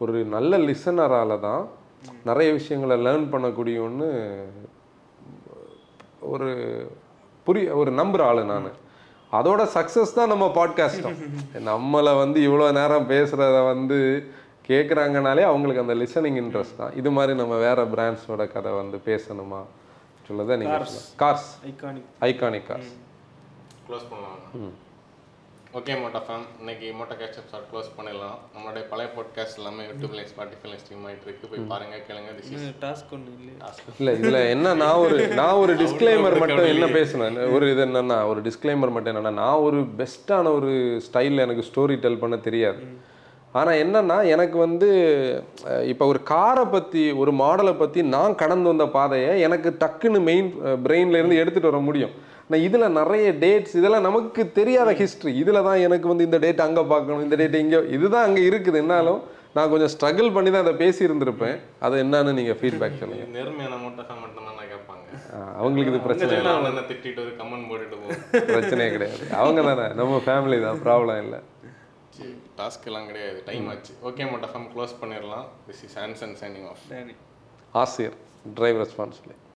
ஒரு நல்ல லிசனரால தான் நிறைய விஷயங்களை லேர்ன் பண்ணக்கூடியன்னு ஒரு புரிய ஒரு நம்புற ஆளு நான். அதோட சக்ஸஸ் தான் நம்ம பாட்காஸ்டும் நம்மளை வந்து இவ்வளோ நேரம் பேசுகிறத வந்து கேட்குறாங்கனாலே அவங்களுக்கு அந்த லிசனிங் இன்ட்ரெஸ்ட் தான். இது மாதிரி நம்ம வேற பிராண்ட்ஸோட கதை வந்து பேசணுமா? சொல்லதை நீங்கள் cars iconic iconic cars close பண்ணலாம். ஓகே மோட்டா ஃபேம் இன்னைக்கு மோட்டோ கேஸ்ட் எபிசோட் க்ளோஸ் பண்ணிடலாம். நம்மளுடைய பழைய பாட்காஸ்ட் எல்லாமே யூடியூப்ல ஸ்பாட்டிஃபைல ஸ்ட்ரீம் ஆயிட்டு இருக்கு. போய் பாருங்க கேளுங்க. திஸ் இஸ் டாஸ்க் ஒன்றும் இல்லையா. இல்ல இதுல என்ன நான் ஒரு நான் ஒரு டிஸ்க்ளைமர் மட்டும் என்ன பேசுனேன் ஒரு இது என்னன்னா ஒரு டிஸ்க்ளைமர் மட்டும் என்னன்னா நான் ஒரு பெஸ்ட்டான ஒரு ஸ்டைலில் எனக்கு ஸ்டோரி டெல் பண்ண தெரியாது. ஆனா என்னன்னா எனக்கு வந்து இப்போ ஒரு காரை பத்தி ஒரு மாடலை பத்தி நான் கடந்து வந்த பாதையை எனக்கு டக்குன்னு மெயின் பிரெயின்ல இருந்து எடுத்துட்டு வர முடியும். நான் இதுல நிறைய டேட்ஸ் இதெல்லாம் நமக்கு தெரியாத ஹிஸ்ட்ரி இதுல தான் எனக்கு வந்து இந்த டேட் அங்க பார்க்கணும் இந்த டேட் இங்க இதுதான் அங்க இருக்குது. என்னாலும் நான் கொஞ்சம் ஸ்ட்ரகிள் பண்ணி தான் அதை பேசி இருந்திருப்பேன். அது என்னன்னு நீங்க ஃபீட்பேக் சொல்லுங்க. நேர்மையான மோட்டோ தான் கேட்பாங்க. அவங்களுக்கு இது பிரச்சனை பிரச்சனை அண்ணனை திட்டிட்டு ஒரு கமெண்ட் போட்டுட்டு போகும். பிரச்சனையே கிடையாது. அவங்க தானே. நம்ம ஃபேமிலி தான். ப்ராப்ளம் இல்லை. டாஸ்க் எல்லாம் கிடையாது. டைம் ஆச்சு. ஓகே மோட்டோ ஃபேம் க்ளோஸ் பண்ணிடலாம். This is Anson signing off Danny ஆசிரியர் டிரைவ் ரெஸ்பான்சிபிலிட்டி